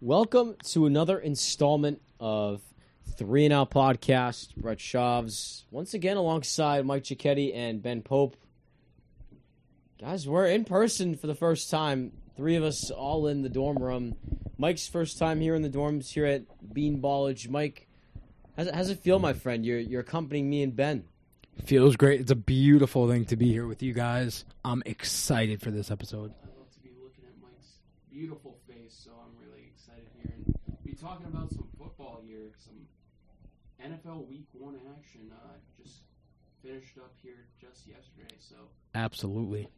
Welcome to another installment of Three and Out Podcast. Brett Shavs once again alongside Mike Cicchetti and Ben Pope. Guys, we're in person for the first time. Three of us all in the dorm room. Mike's first time here in the dorms here at Bean Ballage. Mike, how's it, how's it feel, my friend? You're you're accompanying me and Ben. Feels great. It's a beautiful thing to be here with you guys. I'm excited for this episode. I love to be looking at Mike's beautiful face, so I'm really excited here and be talking about some football here, some NFL Week One action. Uh, just finished up here just yesterday, so Absolutely.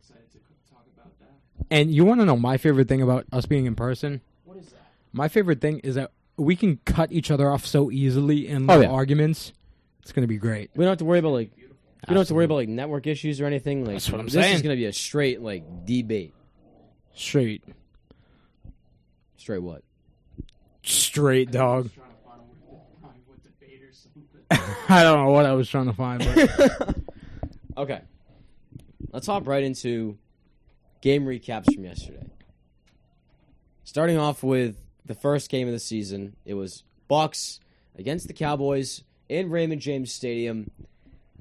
excited to talk about that. And you want to know my favorite thing about us being in person? What is that? My favorite thing is that we can cut each other off so easily in Oh, yeah. arguments. It's going to be great. We don't have to worry about like Beautiful. we don't have to worry about like network issues or anything. Like That's what I'm this is gonna be a straight like debate. Straight. Straight what? Straight, dog. was trying to find a word to rhyme with debate or something. I don't know what I was trying to find, but okay. Let's hop right into game recaps from yesterday. Starting off with the first game of the season, it was Bucks against the Cowboys in Raymond James Stadium.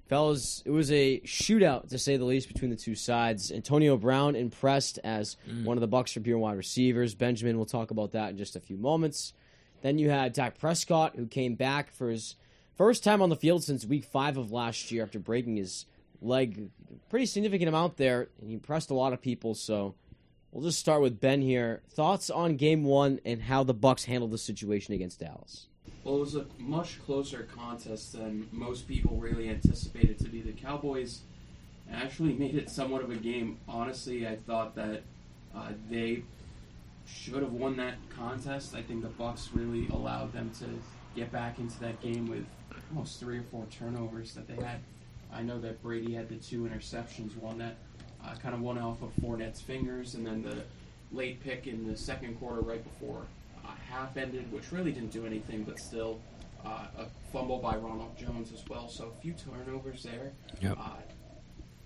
Fellas, it was a shootout to say the least between the two sides. Antonio Brown impressed as mm. one of the Bucks' pure wide receivers. Benjamin will talk about that in just a few moments. Then you had Dak Prescott, who came back for his first time on the field since week five of last year after breaking his leg pretty significant amount there, and he impressed a lot of people. So we'll just start with Ben here. Thoughts on game one and how the Bucks handled the situation against Dallas? Well, it was a much closer contest than most people really anticipated to be. The Cowboys actually made it somewhat of a game. Honestly, I thought that uh, they should have won that contest. I think the Bucks really allowed them to get back into that game with almost three or four turnovers that they had. I know that Brady had the two interceptions, one that uh, kind of went off of Fournette's fingers, and then the late pick in the second quarter right before half ended, which really didn't do anything, but still uh, a fumble by Ronald Jones as well. So a few turnovers there. Yep. Uh,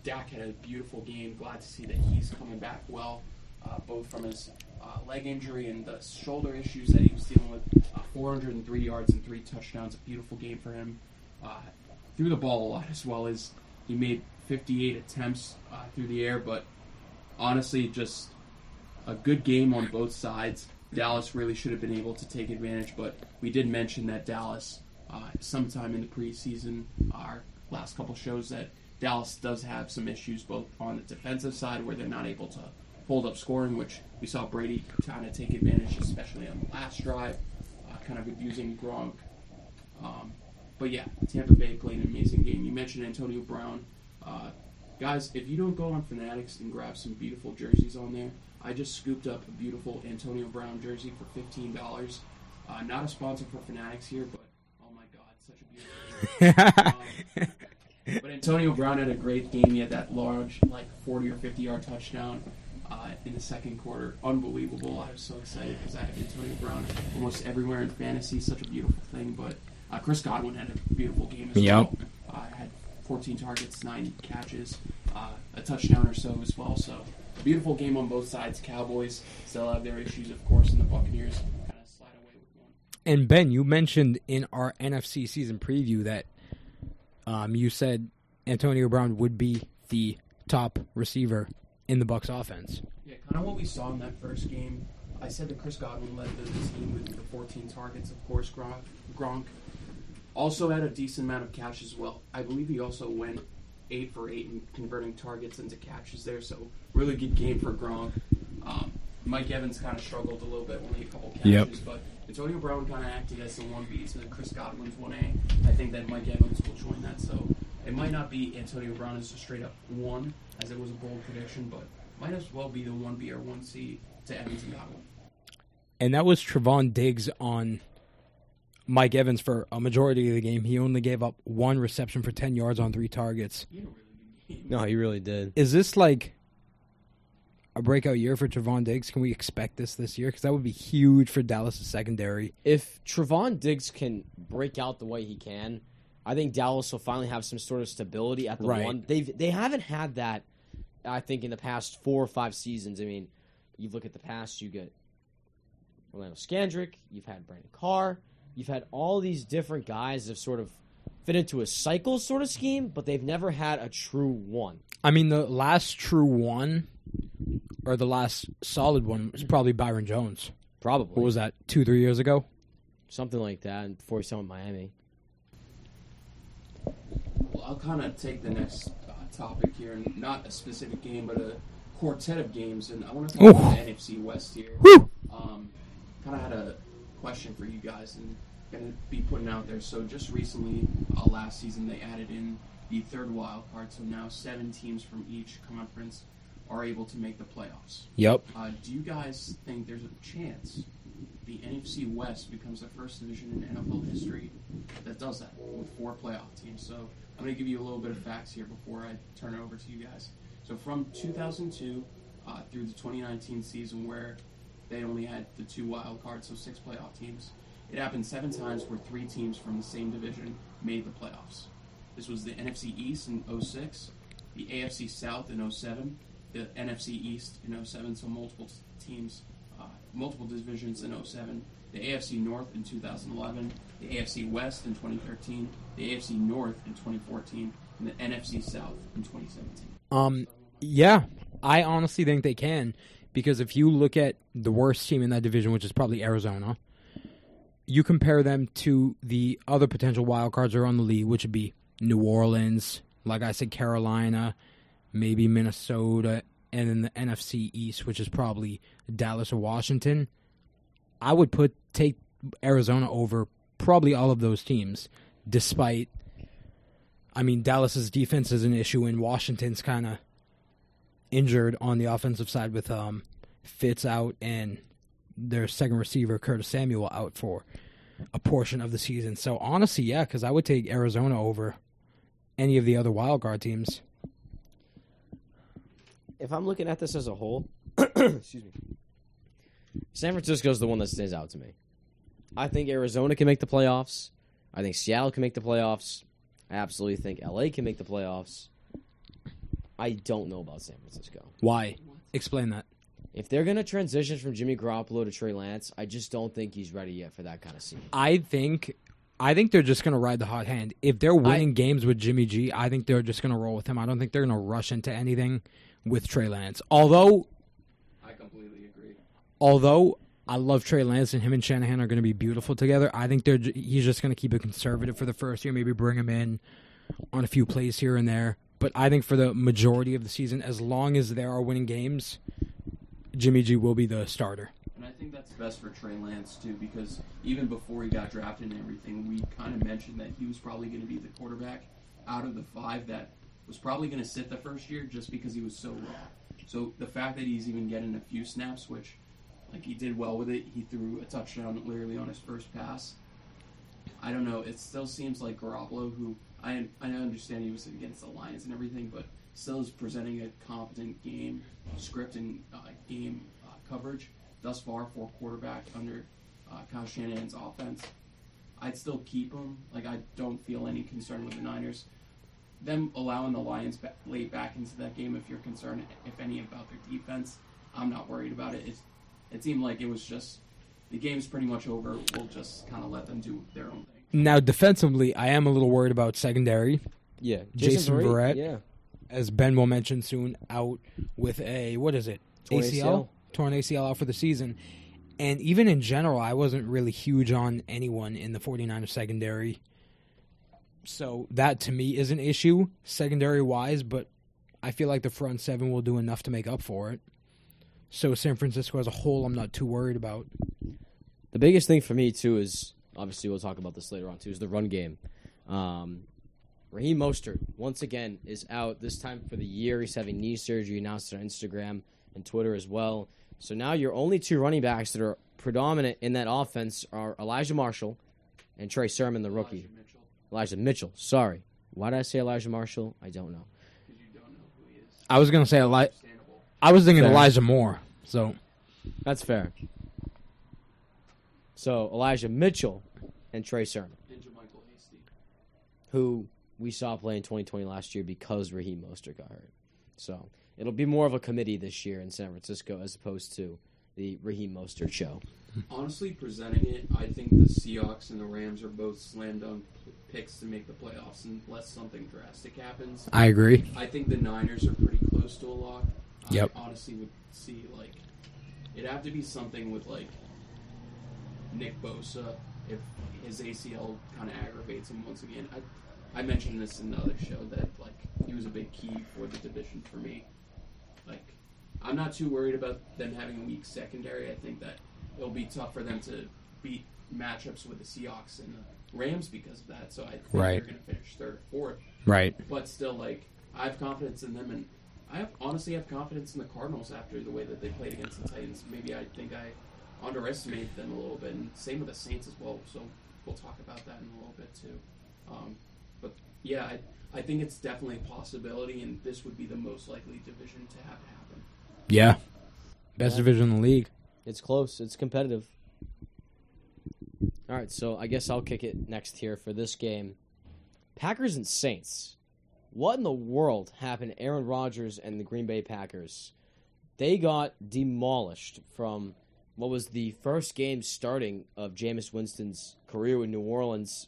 Dak had a beautiful game. Glad to see that he's coming back well, uh, both from his uh, leg injury and the shoulder issues that he was dealing with. Uh, 403 yards and three touchdowns. A beautiful game for him. Uh, threw the ball a lot as well as he made 58 attempts uh, through the air, but honestly, just a good game on both sides. Dallas really should have been able to take advantage, but we did mention that Dallas, uh, sometime in the preseason, our last couple shows, that Dallas does have some issues both on the defensive side where they're not able to hold up scoring, which we saw Brady kind of take advantage, especially on the last drive, uh, kind of abusing Gronk. Um, but yeah, Tampa Bay played an amazing game. You mentioned Antonio Brown. Uh, guys, if you don't go on Fanatics and grab some beautiful jerseys on there, I just scooped up a beautiful Antonio Brown jersey for fifteen dollars. Uh, not a sponsor for Fanatics here, but oh my god, such a beautiful. Um, but Antonio Brown had a great game. He had that large, like forty or fifty yard touchdown uh, in the second quarter. Unbelievable! I was so excited because I have Antonio Brown almost everywhere in fantasy. Such a beautiful thing. But uh, Chris Godwin had a beautiful game as Yep. well. Uh, had 14 targets, nine catches, uh, a touchdown or so as well. So beautiful game on both sides. Cowboys still have their issues, of course, and the Buccaneers kind of slide away with one. And Ben, you mentioned in our NFC season preview that um, you said Antonio Brown would be the top receiver in the Bucks offense. Yeah, kind of what we saw in that first game. I said that Chris Godwin led the team with the 14 targets. Of course, Gronk, Gronk also had a decent amount of catches as well. I believe he also went eight for eight and converting targets into catches there. So really good game for Gronk. Um, Mike Evans kind of struggled a little bit, only a couple catches, Yep. but Antonio Brown kind of acted as the one B to Chris Godwin's one A. I think that Mike Evans will join that. So it might not be Antonio Brown as a straight up one, as it was a bold prediction, but might as well be the one B or one C to Evans and Godwin. And that was Trevon Diggs on Mike Evans for a majority of the game. He only gave up one reception for 10 yards on three targets. He had a really good game. No, he really did. Is this like a breakout year for Trevon Diggs? Can we expect this this year? Because that would be huge for Dallas' secondary. If Trevon Diggs can break out the way he can, I think Dallas will finally have some sort of stability at the Right. one. They've they haven't had that. I think in the past four or five seasons. I mean, you look at the past, you get Orlando Scandrick, you've had Brandon Carr, you've had all these different guys that have sort of fit into a cycle sort of scheme, but they've never had a true one. I mean, the last true one, or the last solid one, was probably Byron Jones. Probably. What was that? Two, three years ago. Something like that, and before he signed with Miami. Well, I'll kind of take the next uh, topic here, and not a specific game, but a quartet of games, and I want to talk Ooh. about the NFC West here. Um, kind of had a question for you guys, and going to be putting out there. So just recently, uh, last season, they added in the third wild card, so now seven teams from each conference are able to make the playoffs. Yep. Uh, do you guys think there's a chance the NFC West becomes the first division in NFL history that does that with four playoff teams? So I'm going to give you a little bit of facts here before I turn it over to you guys. So from 2002 uh, through the 2019 season, where they only had the two wild cards, so six playoff teams, it happened seven times where three teams from the same division made the playoffs. This was the NFC East in 06, the AFC South in 07, the NFC East in 07, so multiple teams, uh, multiple divisions in 07, the AFC North in 2011, the AFC West in 2013, the AFC North in 2014, and the NFC South in 2017. Um, yeah, I honestly think they can because if you look at the worst team in that division, which is probably Arizona, you compare them to the other potential wild cards that are on the league, which would be New Orleans, like I said, Carolina, maybe Minnesota, and then the NFC East, which is probably Dallas or Washington. I would put take Arizona over probably all of those teams, despite. I mean, Dallas's defense is an issue, and Washington's kind of injured on the offensive side with um, Fitz out and their second receiver Curtis Samuel out for a portion of the season. So honestly, yeah, because I would take Arizona over any of the other wild card teams. If I'm looking at this as a whole, excuse me, San Francisco's the one that stands out to me. I think Arizona can make the playoffs. I think Seattle can make the playoffs. I absolutely think LA can make the playoffs. I don't know about San Francisco. Why? Explain that. If they're going to transition from Jimmy Garoppolo to Trey Lance, I just don't think he's ready yet for that kind of scene. I think. I think they're just going to ride the hot hand. If they're winning games with Jimmy G, I think they're just going to roll with him. I don't think they're going to rush into anything with Trey Lance. Although I completely agree. although I love Trey Lance and him and Shanahan are going to be beautiful together, I think they're he's just going to keep it conservative for the first year, maybe bring him in on a few plays here and there. But I think for the majority of the season, as long as there are winning games, Jimmy G will be the starter. And I think that's best for Trey Lance too, because even before he got drafted and everything, we kind of mentioned that he was probably going to be the quarterback out of the five that was probably going to sit the first year just because he was so raw. So the fact that he's even getting a few snaps, which like he did well with it, he threw a touchdown literally on his first pass. I don't know. It still seems like Garoppolo, who I I understand he was against the Lions and everything, but still is presenting a competent game script and uh, game uh, coverage thus far for quarterback under uh, Kyle Shanahan's offense. I'd still keep him. Like I don't feel any concern with the Niners. Them allowing the Lions ba- late back into that game, if you're concerned, if any, about their defense, I'm not worried about it. It's, it seemed like it was just the game's pretty much over. We'll just kind of let them do their own thing. Now, defensively, I am a little worried about secondary, Yeah, Jason Verrett? Yeah, as Ben will mention soon, out with a what is it? Torn ACL, ACL. torn ACL out for the season. And even in general, I wasn't really huge on anyone in the 49ers secondary. So that to me is an issue secondary wise, but I feel like the front seven will do enough to make up for it. So San Francisco as a whole, I'm not too worried about. The biggest thing for me too is obviously we'll talk about this later on too is the run game. Um, Raheem Mostert once again is out this time for the year. He's having knee surgery. Announced on Instagram and Twitter as well. So now your only two running backs that are predominant in that offense are Elijah Marshall and Trey Sermon, the rookie. Elijah Mitchell, Elijah Mitchell. Sorry, why did I say Elijah Marshall? I don't know. don't know who he is. I was gonna say Eli- Understandable. I was thinking Fair. Elijah Moore. So That's fair. So Elijah Mitchell and Trey Sermon. Ninja Michael Hasty. who we saw play in 2020 last year because Raheem Mostert got hurt. So it'll be more of a committee this year in San Francisco as opposed to the Raheem Mostert show. honestly, presenting it, I think the Seahawks and the Rams are both slam dunk picks to make the playoffs unless something drastic happens. I agree. I think the Niners are pretty close to a lock. Yep. I honestly would see like it'd have to be something with like Nick Bosa if his ACL kind of aggravates him once again. I I mentioned this in the other show that like he was a big key for the division for me. Like I'm not too worried about them having a weak secondary. I think that it'll be tough for them to beat matchups with the Seahawks and the Rams because of that. So I think Right. they're going to finish third, or fourth Right. but still, like I have confidence in them, and I have, honestly have confidence in the Cardinals after the way that they played against the Titans. Maybe I think I underestimated them a little bit, and same with the Saints as well. So we'll talk about that in a little bit too. Um, but yeah, I, I think it's definitely a possibility, and this would be the most likely division to have happen. Yeah. Best Yeah. division in the league. It's close. It's competitive. All right, so I guess I'll kick it next here for this game. Packers and Saints. What in the world happened to Aaron Rodgers and the Green Bay Packers? They got demolished from what was the first game starting of Jameis Winston's career in New Orleans.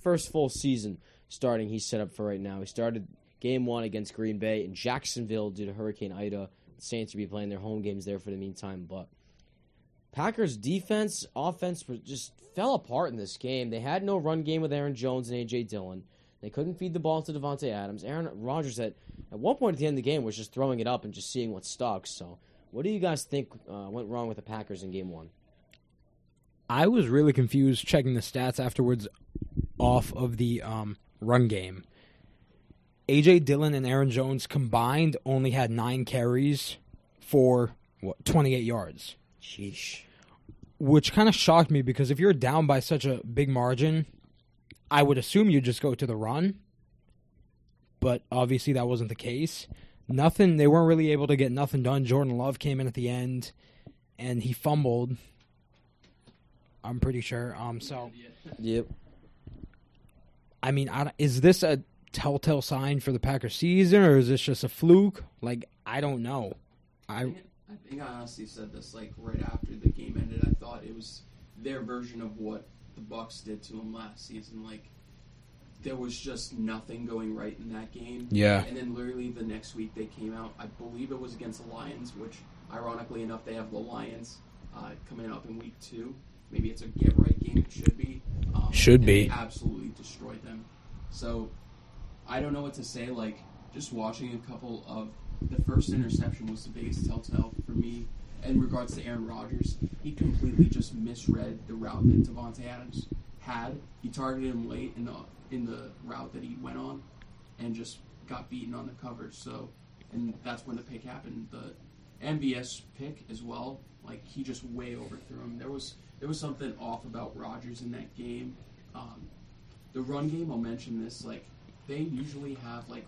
First full season starting he's set up for right now. He started game one against Green Bay in Jacksonville due to Hurricane Ida. The Saints will be playing their home games there for the meantime, but Packers defense, offense just fell apart in this game. They had no run game with Aaron Jones and AJ Dillon. They couldn't feed the ball to Davante Adams. Aaron Rodgers at at one point at the end of the game was just throwing it up and just seeing what stuck. So, what do you guys think uh, went wrong with the Packers in game one? I was really confused checking the stats afterwards off of the um, run game. AJ Dillon and Aaron Jones combined only had nine carries for what 28 yards, Sheesh. which kind of shocked me because if you're down by such a big margin, I would assume you just go to the run. But obviously that wasn't the case. Nothing. They weren't really able to get nothing done. Jordan Love came in at the end, and he fumbled. I'm pretty sure. Um. So. Yep. I mean, I, is this a telltale sign for the Packers season, or is this just a fluke? Like, I don't know. I I think, I think I honestly said this like right after the game ended. I thought it was their version of what the Bucks did to them last season. Like there was just nothing going right in that game. Yeah. And then literally the next week they came out. I believe it was against the Lions, which ironically enough they have the Lions uh, coming up in week two. Maybe it's a get right game. It should be. Um, Should be. Absolutely destroyed them. So I don't know what to say. Like just watching a couple of the first interception was the biggest telltale for me in regards to Aaron Rodgers. He completely just misread the route that Davante Adams had. He targeted him late in the in the route that he went on, and just got beaten on the coverage. So, and that's when the pick happened. The MVS pick as well. Like he just way overthrew him. There was there was something off about Rodgers in that game. Um, the run game, I'll mention this. Like they usually have like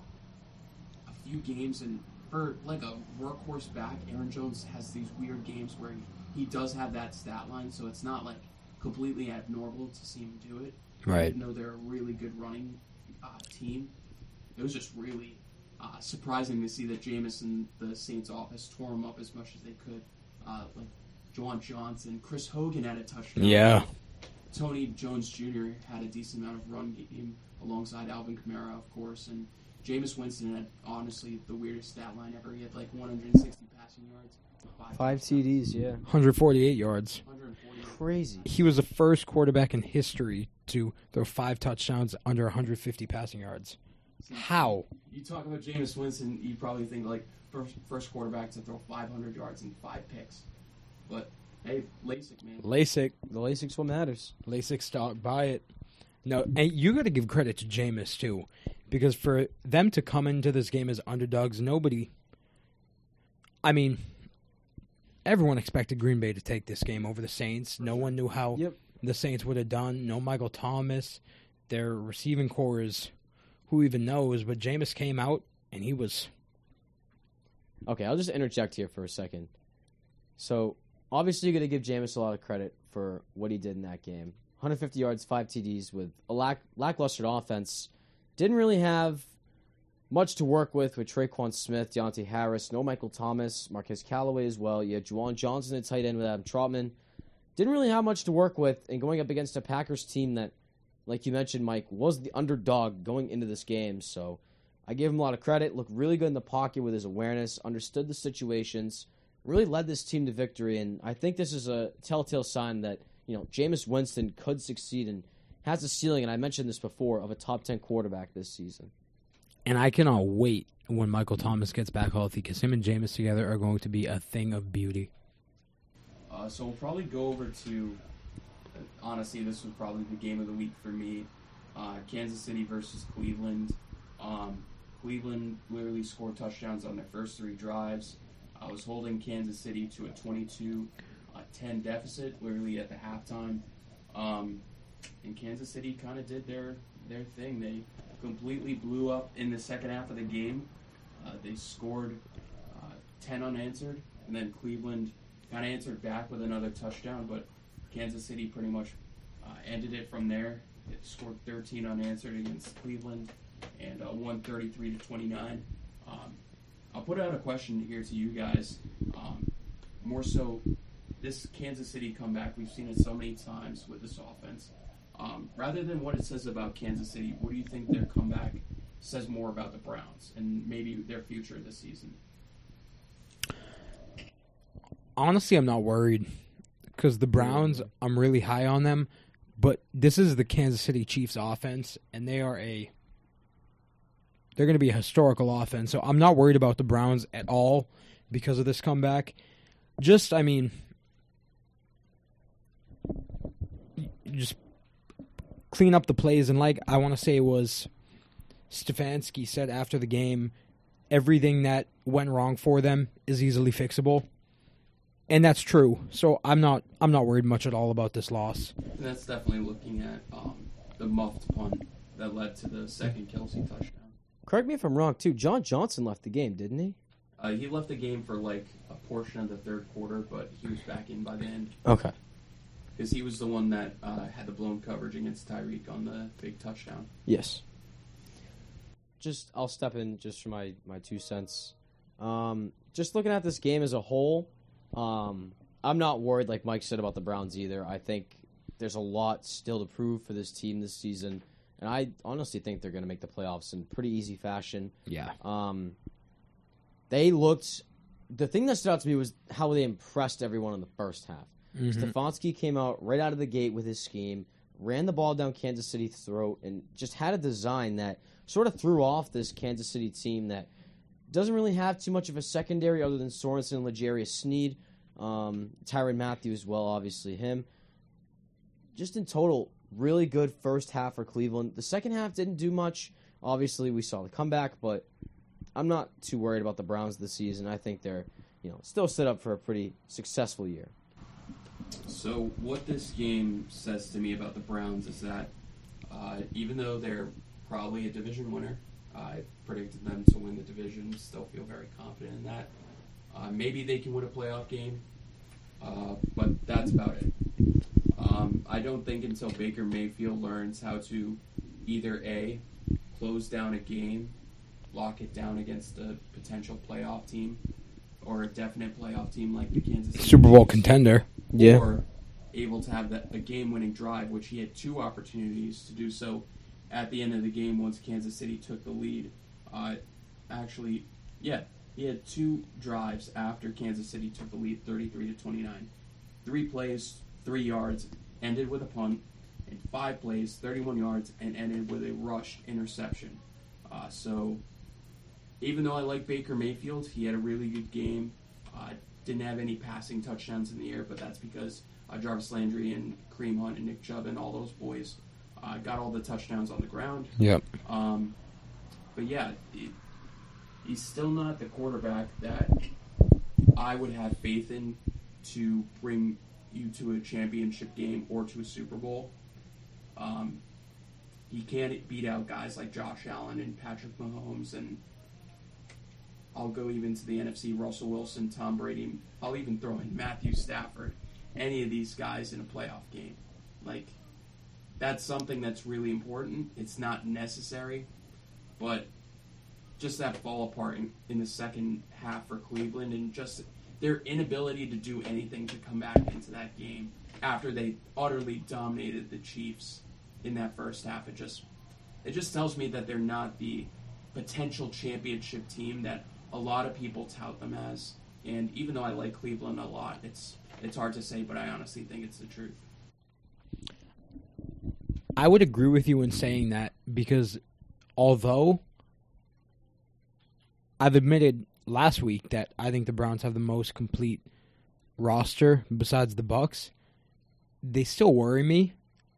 a few games, and for like a workhorse back, Aaron Jones has these weird games where he, he does have that stat line. So it's not like completely abnormal to see him do it. Right. Even though they're a really good running uh, team, it was just really uh, surprising to see that Jameis and the Saints office tore him up as much as they could. Uh, like Juwan Johnson, Chris Hogan had a touchdown. yeah, Tony Jones Jr. had a decent amount of run game alongside Alvin Kamara, of course, and Jameis Winston had honestly the weirdest stat line ever. He had like 160 passing yards, five, Five TDs, yeah. 148 yards. 140. Crazy. He was the first quarterback in history to throw five touchdowns under 150 passing yards. How? You talk about Jameis Winston, you probably think like first first quarterback to throw 500 yards and five picks, but hey, LASIK man. LASIK, The LASIK's what matters. LASIK stock, buy it. No, and you got to give credit to Jameis too, because for them to come into this game as underdogs, nobody. I mean, everyone expected Green Bay to take this game over the Saints. No one knew how Yep. the Saints would have done. No Michael Thomas. Their receiving core is who even knows, but Jameis came out and he was Okay, I'll just interject here for a second. So, obviously, you're going to give Jameis a lot of credit for what he did in that game. 150 yards, five TDs with a lack lackluster offense. Didn't really have much to work with with Tre'Quan Smith, Deonte Harris, no Michael Thomas, Marquez Callaway as well. You had Juwan Johnson at tight end with Adam Trautman. didn't really have much to work with, and going up against a Packers team that, like you mentioned, Mike, was the underdog going into this game. So I give him a lot of credit. Looked really good in the pocket with his awareness, understood the situations, really led this team to victory. And I think this is a telltale sign that you know Jameis Winston could succeed and has a ceiling. And I mentioned this before of a top ten quarterback this season. And I cannot wait when Michael Thomas gets back healthy because him and Jameis together are going to be a thing of beauty. Uh, so we'll probably go over to. Honestly, this was probably the game of the week for me. Uh, Kansas City versus Cleveland. Um, Cleveland literally scored touchdowns on their first three drives. I was holding Kansas City to a 22 uh, 10 deficit, literally at the halftime. Um, and Kansas City kind of did their, their thing. They completely blew up in the second half of the game. Uh, they scored uh, 10 unanswered, and then Cleveland kind of answered back with another touchdown, but Kansas City pretty much uh, ended it from there. It scored 13 unanswered against Cleveland and uh, won 33 to 29. Um, I'll put out a question here to you guys. Um, more so, this Kansas City comeback, we've seen it so many times with this offense. Um, rather than what it says about Kansas City, what do you think their comeback says more about the Browns and maybe their future this season? Honestly, I'm not worried because the Browns, I'm really high on them. But this is the Kansas City Chiefs offense, and they are a they're going to be a historical offense. So I'm not worried about the Browns at all because of this comeback. Just, I mean, just clean up the plays. And like I want to say it was Stefanski said after the game, everything that went wrong for them is easily fixable. And that's true. So I'm not I'm not worried much at all about this loss. And that's definitely looking at um, the muffed punt that led to the second Kelce touchdown. Correct me if I'm wrong, too. John Johnson left the game, didn't he? Uh, he left the game for like a portion of the third quarter, but he was back in by the end Okay. Because he was the one that uh, had the blown coverage against Tyreek on the big touchdown. Yes. Just I'll step in just for my my two cents. Um, just looking at this game as a whole, um, I'm not worried like Mike said about the Browns either. I think there's a lot still to prove for this team this season, and I honestly think they're going to make the playoffs in pretty easy fashion. Yeah. Um, they looked. The thing that stood out to me was how they impressed everyone in the first half. Stefanski came out right out of the gate with his scheme, ran the ball down Kansas City's throat, and just had a design that sort of threw off this Kansas City team that doesn't really have too much of a secondary other than Sorensen and L'Jarius Sneed. Um, Tyrann Mathieu as well, obviously him. Just in total, really good first half for Cleveland. The second half didn't do much. Obviously, we saw the comeback, but I'm not too worried about the Browns this season. I think they're, you know, still set up for a pretty successful year. So what this game says to me about the Browns is that uh, even though they're probably a division winner, I predicted them to win the division. Still feel very confident in that. Uh, maybe they can win a playoff game, uh, but that's about it. Um, I don't think until Baker Mayfield learns how to either a close down a game, lock it down against a potential playoff team, or a definite playoff team like the Kansas City Super Bowl contender. Or able to have that a game-winning drive, which he had two opportunities to do so at the end of the game once Kansas City took the lead. Uh, actually, yeah, he had two drives after Kansas City took the lead, 33 to 29. Three plays, three yards, ended with a punt, and five plays, 31 yards, and ended with a rushed interception. Uh, so, even though I like Baker Mayfield, he had a really good game. Uh, didn't have any passing touchdowns in the air, but that's because uh, Jarvis Landry and Kareem Hunt and Nick Chubb and all those boys uh, got all the touchdowns on the ground. Yep. Um, but yeah, it, he's still not the quarterback that I would have faith in to bring you to a championship game or to a Super Bowl. Um, he can't beat out guys like Josh Allen and Patrick Mahomes, and I'll go even to the NFC: Russell Wilson, Tom Brady. I'll even throw in Matthew Stafford. Any of these guys in a playoff game, like that's something that's really important. It's not necessary, but just that fall apart in, in the second half for Cleveland and just their inability to do anything to come back into that game after they utterly dominated the Chiefs in that first half. It just it just tells me that they're not the potential championship team that a lot of people tout them as. And even though I like Cleveland a lot, it's it's hard to say, but I honestly think it's the truth. I would agree with you in saying that because although I've admitted last week that I think the Browns have the most complete roster besides the Bucks, they still worry me.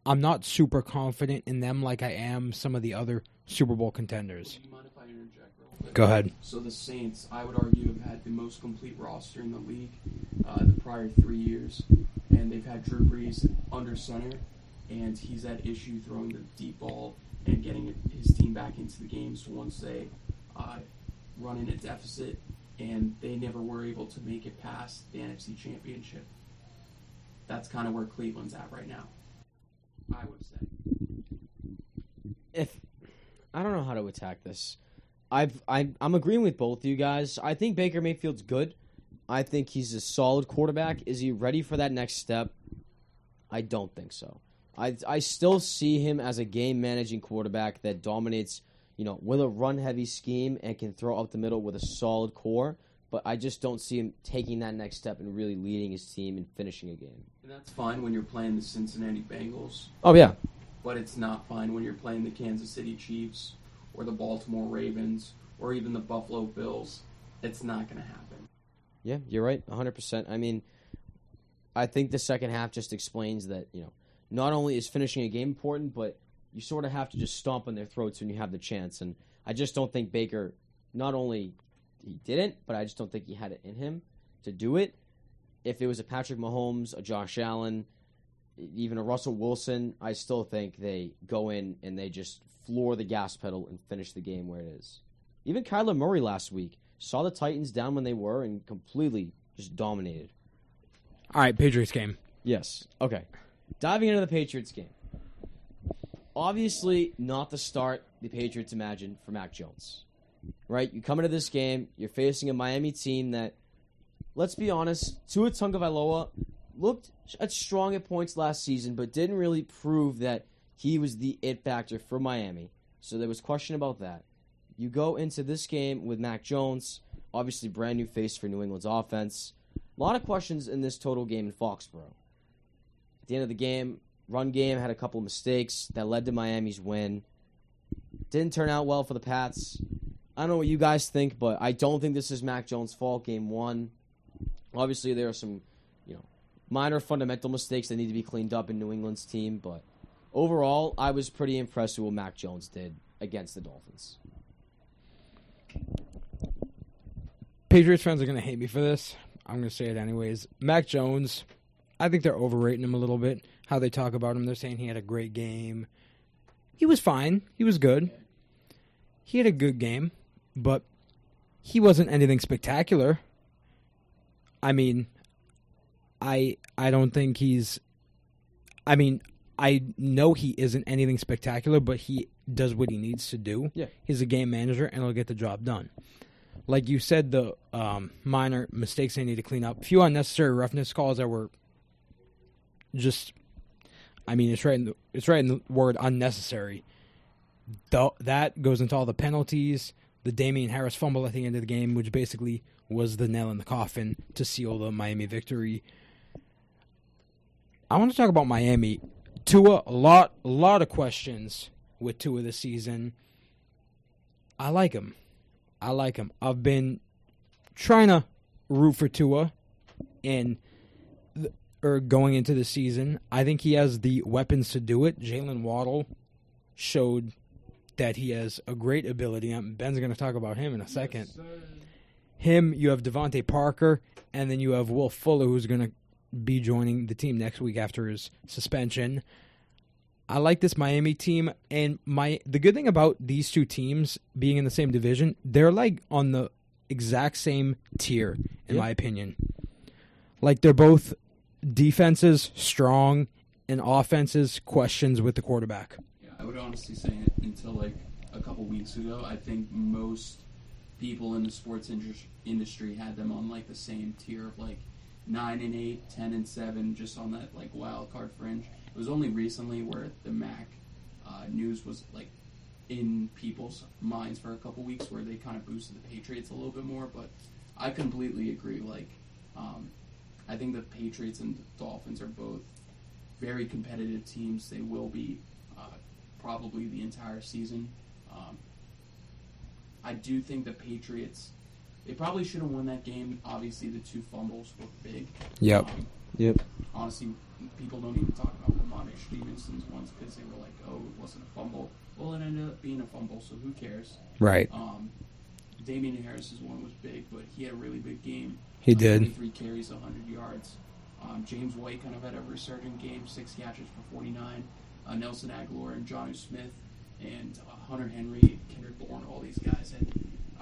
I'm not super confident in them like I am some of the other Super Bowl contenders. Do you mind if I interject real quick? Go ahead. So the Saints, I would argue, have had the most complete roster in the league uh, the prior three years, and they've had Drew Brees under center, and he's had issue throwing the deep ball and getting his team back into the games once they uh, run in a deficit, and they never were able to make it past the NFC Championship. That's kind of where Cleveland's at right now. I would say. if I don't know how to attack this. I've I, I'm agreeing with both of you guys. I think Baker Mayfield's good. I think he's a solid quarterback. Is he ready for that next step? I don't think so. I I still see him as a game managing quarterback that dominates, you know, with a run heavy scheme and can throw up the middle with a solid core. But I just don't see him taking that next step and really leading his team and finishing a game. And that's fine when you're playing the Cincinnati Bengals. Oh yeah, but it's not fine when you're playing the Kansas City Chiefs or the Baltimore Ravens or even the Buffalo Bills. It's not going to happen. Yeah, you're right, 100%. I mean, I think the second half just explains that, you know, not only is finishing a game important, but you sort of have to just stomp on their throats when you have the chance. And I just don't think Baker, not only he didn't, but I just don't think he had it in him to do it. If it was a Patrick Mahomes, a Josh Allen, even a Russell Wilson, I still think they go in and they just floor the gas pedal and finish the game where it is. Even Kyler Murray last week saw the Titans down when they were and completely just dominated. All right, Patriots game. Yes. Okay. Diving into the Patriots game. Obviously, not the start the Patriots imagined for Mac Jones. Right? You come into this game, you're facing a Miami team that, let's be honest, Tua Tagovailoa looked at strong at points last season, but didn't really prove that he was the it factor for Miami. So there was question about that. You go into this game with Mac Jones, obviously brand new face for New England's offense. A lot of questions in this total game in Foxborough. At the end of the game, run game had a couple of mistakes that led to Miami's win. Didn't turn out well for the Pats. I don't know what you guys think, but I don't think this is Mac Jones' fault. Game one, obviously there are some, minor fundamental mistakes that need to be cleaned up in New England's team, but overall, I was pretty impressed with what Mac Jones did against the Dolphins. Patriots fans are going to hate me for this. I'm going to say it anyways. Mac Jones, I think they're overrating him a little bit. How they talk about him, they're saying he had a great game. He was fine. He was good. He had a good game, but he wasn't anything spectacular. I mean, I I don't think he's I mean, I know he isn't anything spectacular, but he does what he needs to do. Yeah. He's a game manager and he'll get the job done like you said, the um, minor mistakes they need to clean up. A few unnecessary roughness calls that were just, I mean, it's right in the, it's right in the word unnecessary. The, that goes into all the penalties. The Damien Harris fumble at the end of the game, which basically was the nail in the coffin to seal the Miami victory. I want to talk about Miami. Tua, a lot, a lot of questions with Tua this season. I like him. I like him. I've been trying to root for Tua in the, or going into the season. I think he has the weapons to do it. Jaylen Waddle showed that he has a great ability. Um, Ben's going to talk about him in a second. him, you have DeVante Parker, and then you have Will Fuller, who's going to be joining the team next week after his suspension. I like this Miami team, and my the good thing about these two teams being in the same division, they're like on the exact same tier, in Yeah. my opinion. Like they're both defenses strong and offenses questions with the quarterback. Yeah, I would honestly say it until like a couple weeks ago, I think most people in the sports indus- industry had them on like the same tier of like nine and eight, ten and seven, just on that like wild card fringe. It was only recently where the Mac uh, news was like in people's minds for a couple weeks, where they kind of boosted the Patriots a little bit more. But I completely agree. Like, um, I think the Patriots and the Dolphins are both very competitive teams. They will be uh, probably the entire season. Um, I do think the Patriots. They probably should have won that game. Obviously, the two fumbles were big. Yep. Um, Yep. honestly, people don't even talk about Lamont Stevenson's ones because they were like, "Oh, it wasn't a fumble." Well, it ended up being a fumble, so who cares? Right. Um, Damien Harris's one was big, but he had a really big game. He did. 23 carries, 100 yards. Um, James White kind of had a resurgent game, six catches for 49. Uh, Nelson Agholor and Jonnu Smith and uh, Hunter Henry, Kendrick Bourne, all these guys had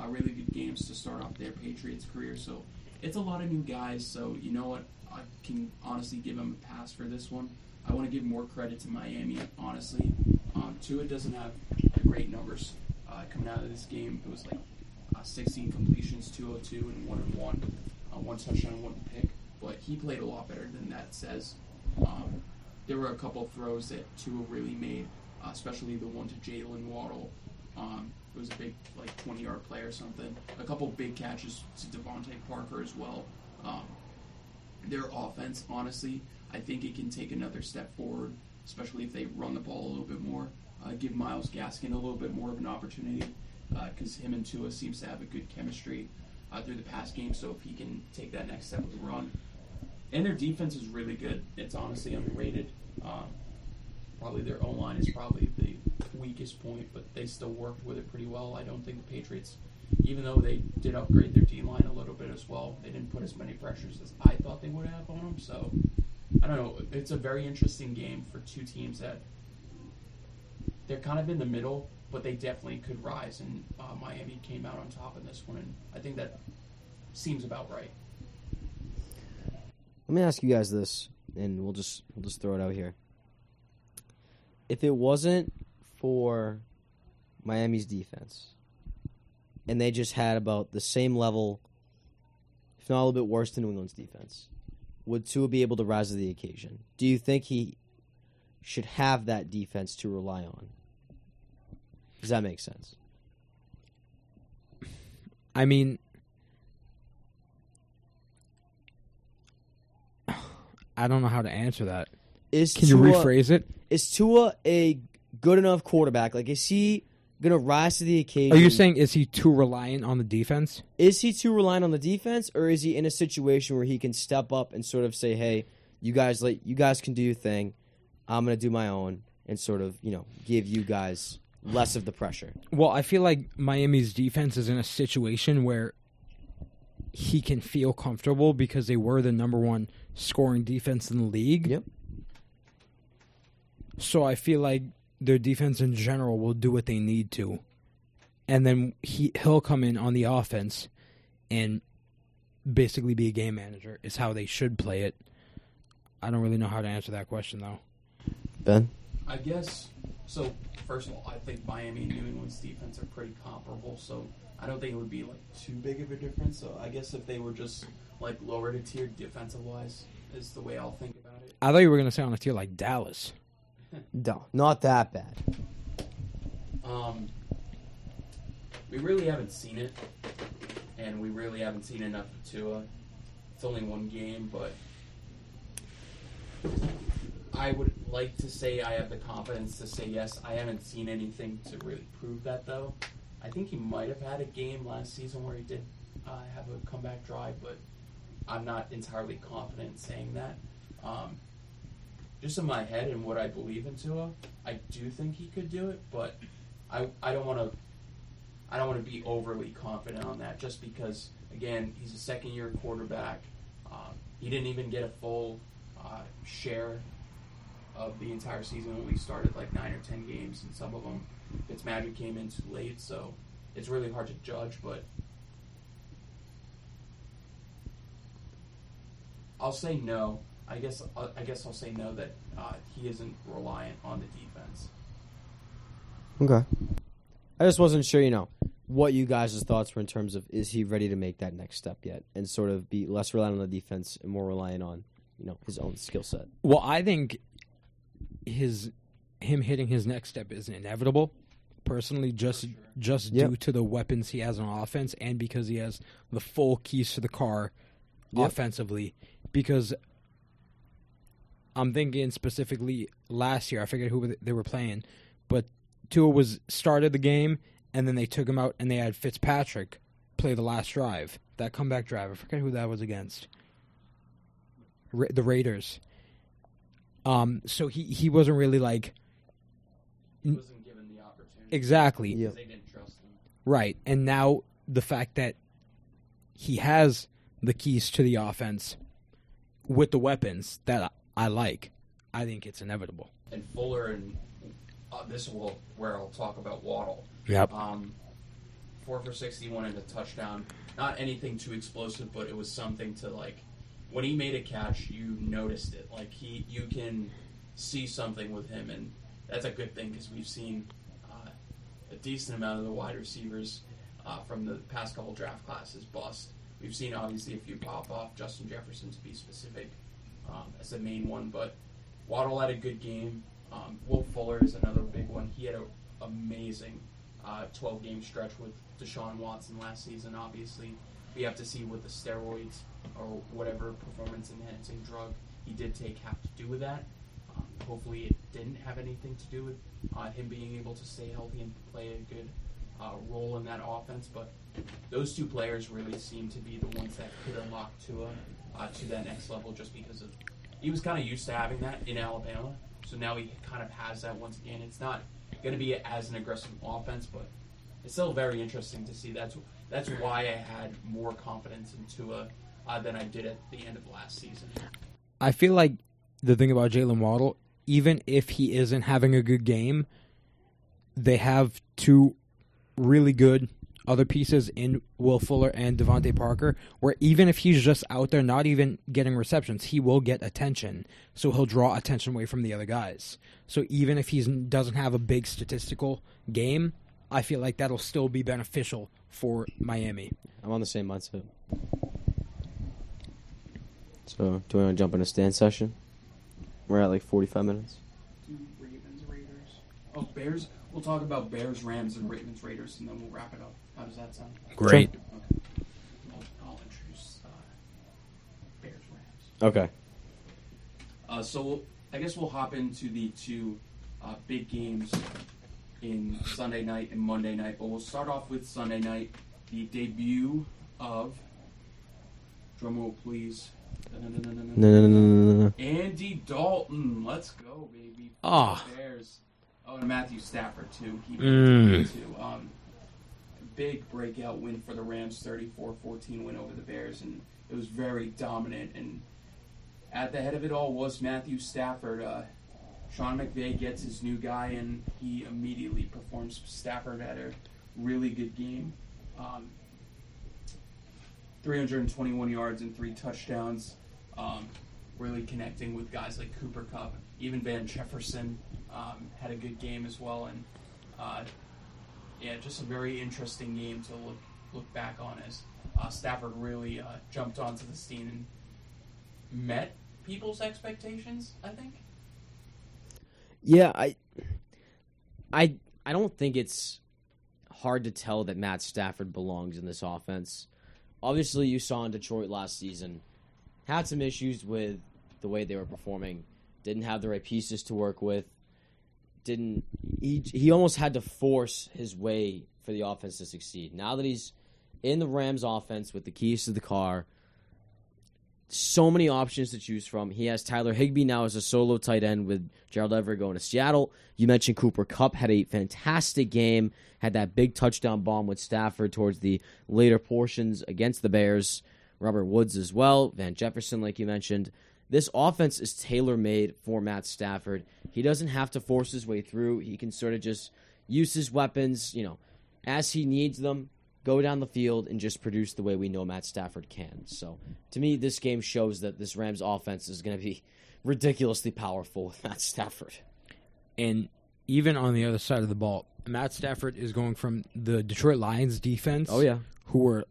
uh, really good games to start off their Patriots career. So it's a lot of new guys. So you know what? I can honestly give them a pass for this one. I want to give more credit to Miami, honestly. Um, Tua doesn't have great numbers uh, coming out of this game. It was like uh, 16 completions, 202, and 1 and 1. Uh, one touchdown, one pick. But he played a lot better than that says. Um, there were a couple throws that Tua really made, uh, especially the one to Jaylen Waddle. Um, it was a big, like, 20 yard play or something. A couple big catches to DeVante Parker as well. Um, their offense, honestly, I think it can take another step forward, especially if they run the ball a little bit more. Uh, give Myles Gaskin a little bit more of an opportunity because him and Tua seems to have a good chemistry uh, through the past game. So if he can take that next step with the run, and their defense is really good. It's honestly underrated. Um, probably their O line is probably the weakest point, but they still worked with it pretty well. I don't think the Patriots, even though they did upgrade their D line a little bit as well, they didn't put as many pressures as I thought they would have on them. So I don't know. It's a very interesting game for two teams that they're kind of in the middle, but they definitely could rise. And uh, Miami came out on top in this one, and I think that seems about right. Let me ask you guys this, and we'll just we'll just throw it out here. If it wasn't for Miami's defense, and they just had about the same level, if not a little bit worse than New England's defense, would Tua be able to rise to the occasion? Do you think he should have that defense to rely on? Does that make sense? I mean, I don't know how to answer that. Is Can you rephrase it? Is Tua a good enough quarterback? Like, is he gonna rise to the occasion? Are you saying is he too reliant on the defense? is he too reliant on the defense, or is he in a situation where he can step up and sort of say, "Hey, you guys, like, you guys can do your thing. I'm gonna do my own," and sort of, you know, give you guys less of the pressure. Well, I feel like Miami's defense is in a situation where he can feel comfortable because they were the number one scoring defense in the league. Yep. So I feel like their defense in general will do what they need to, and then he he'll come in on the offense and basically be a game manager. Is how they should play it. I don't really know how to answer that question though. Ben, I guess so. First of all, I think Miami and New England's defense are pretty comparable, so I don't think it would be like too big of a difference. So I guess if they were just like lower to tier defensive wise, is the way I'll think about it. I thought you were gonna say on a tier like Dallas. No, not that bad. Um, we really haven't seen it, and we really haven't seen enough of Tua. It's only one game, but I would like to say I have the confidence to say yes. I haven't seen anything to really prove that, though. I think he might have had a game last season where he did uh, have a comeback drive, but I'm not entirely confident saying that. Um, just in my head and what I believe in Tua, I do think he could do it, but I I don't want to I don't want to be overly confident on that just because again he's a second year quarterback. Um, he didn't even get a full uh, share of the entire season. when we started like nine or ten games, and some of them Fitzmagic came in too late, so it's really hard to judge. But I'll say no. I guess I guess I'll say no that uh, he isn't reliant on the defense. Okay. I just wasn't sure, you know, what you guys' thoughts were in terms of is he ready to make that next step yet, and sort of be less reliant on the defense and more reliant on you know his own skill set. Well, I think his him hitting his next step is inevitable. Personally, just sure. just Yep. due to the weapons he has on offense, and because he has the full keys to the car Yep. offensively. Because I'm thinking specifically last year, I forget who they were playing, but Tua was started the game, and then they took him out, and they had Fitzpatrick play the last drive, that comeback drive. I forget who that was against. Ra- the Raiders. Um, so he he wasn't really like He wasn't given the opportunity. exactly Yeah. Because they didn't trust him. right, and now the fact that he has the keys to the offense with the weapons that I like, I think it's inevitable. And Fuller and uh, this will where I'll talk about Waddle. Yep. Um, four for sixty-one and a touchdown. Not anything too explosive, but it was something to like. When he made a catch, you noticed it. Like he, you can see something with him, and that's a good thing because we've seen uh, a decent amount of the wide receivers uh, from the past couple draft classes bust. We've seen obviously a few pop off. Justin Jefferson, to be specific, um, as the main one, but Waddle had a good game. Um, Will Fuller is another big one. He had an amazing uh, 12 game stretch with Deshaun Watson last season. Obviously, we have to see what the steroids or whatever performance enhancing drug he did take have to do with that. Um, hopefully, it didn't have anything to do with uh, him being able to stay healthy and play a good uh, role in that offense. But those two players really seem to be the ones that could unlock Tua uh, to that next level just because of he was kind of used to having that in Alabama. So now he kind of has that once again. It's not going to be as an aggressive offense, but it's still very interesting to see. That's that's why I had more confidence in Tua uh, than I did at the end of last season. I feel like the thing about Jaylen Waddle, even if he isn't having a good game, they have two really good other pieces in Will Fuller and DeVante Parker, where even if he's just out there not even getting receptions, he will get attention. So he'll draw attention away from the other guys. So even if he doesn't have a big statistical game, I feel like that'll still be beneficial for Miami. I'm on the same mindset. So, do we want to jump in a stand session? We're at like 45 minutes. Ravens Raiders? Oh, Bears. We'll talk about Bears Rams and Ravens Raiders, and then we'll wrap it up. How does that sound? Great. Okay. I'll, I'll introduce uh, Bears Rams. Okay. Uh, so we'll, I guess we'll hop into the two uh, big games in Sunday night and Monday night. But we'll start off with Sunday night, the debut of drumroll please. Andy Dalton, let's go, baby. Ah. Bears. Oh, and Matthew Stafford too. He Mm. too. Um, big breakout win for the Rams, 34-14 win over the Bears, and it was very dominant. And at the head of it all was Matthew Stafford. Uh, Sean McVay gets his new guy, and he immediately performs. Stafford had a really good game. Um, 321 yards and three touchdowns. Um, really connecting with guys like Cooper Kupp. Even Van Jefferson um, had a good game as well. And uh, yeah, just a very interesting game to look look back on as uh, Stafford really uh, jumped onto the scene and met people's expectations. I think. Yeah, I, I, I don't think it's hard to tell that Matt Stafford belongs in this offense. Obviously, you saw in Detroit last season had some issues with the way they were performing. Didn't have the right pieces to work with. Didn't he? He almost had to force his way for the offense to succeed. Now that he's in the Rams offense with the keys to the car, so many options to choose from. He has Tyler Higbee now as a solo tight end with Gerald Everett going to Seattle. You mentioned Cooper Kupp had a fantastic game, had that big touchdown bomb with Stafford towards the later portions against the Bears. Robert Woods as well, Van Jefferson, like you mentioned. This offense is tailor made for Matt Stafford. He doesn't have to force his way through. He can sort of just use his weapons, you know, as he needs them, go down the field and just produce the way we know Matt Stafford can. So, to me, this game shows that this Rams offense is going to be ridiculously powerful with Matt Stafford. And even on the other side of the ball, Matt Stafford is going from the Detroit Lions defense, Oh yeah, who were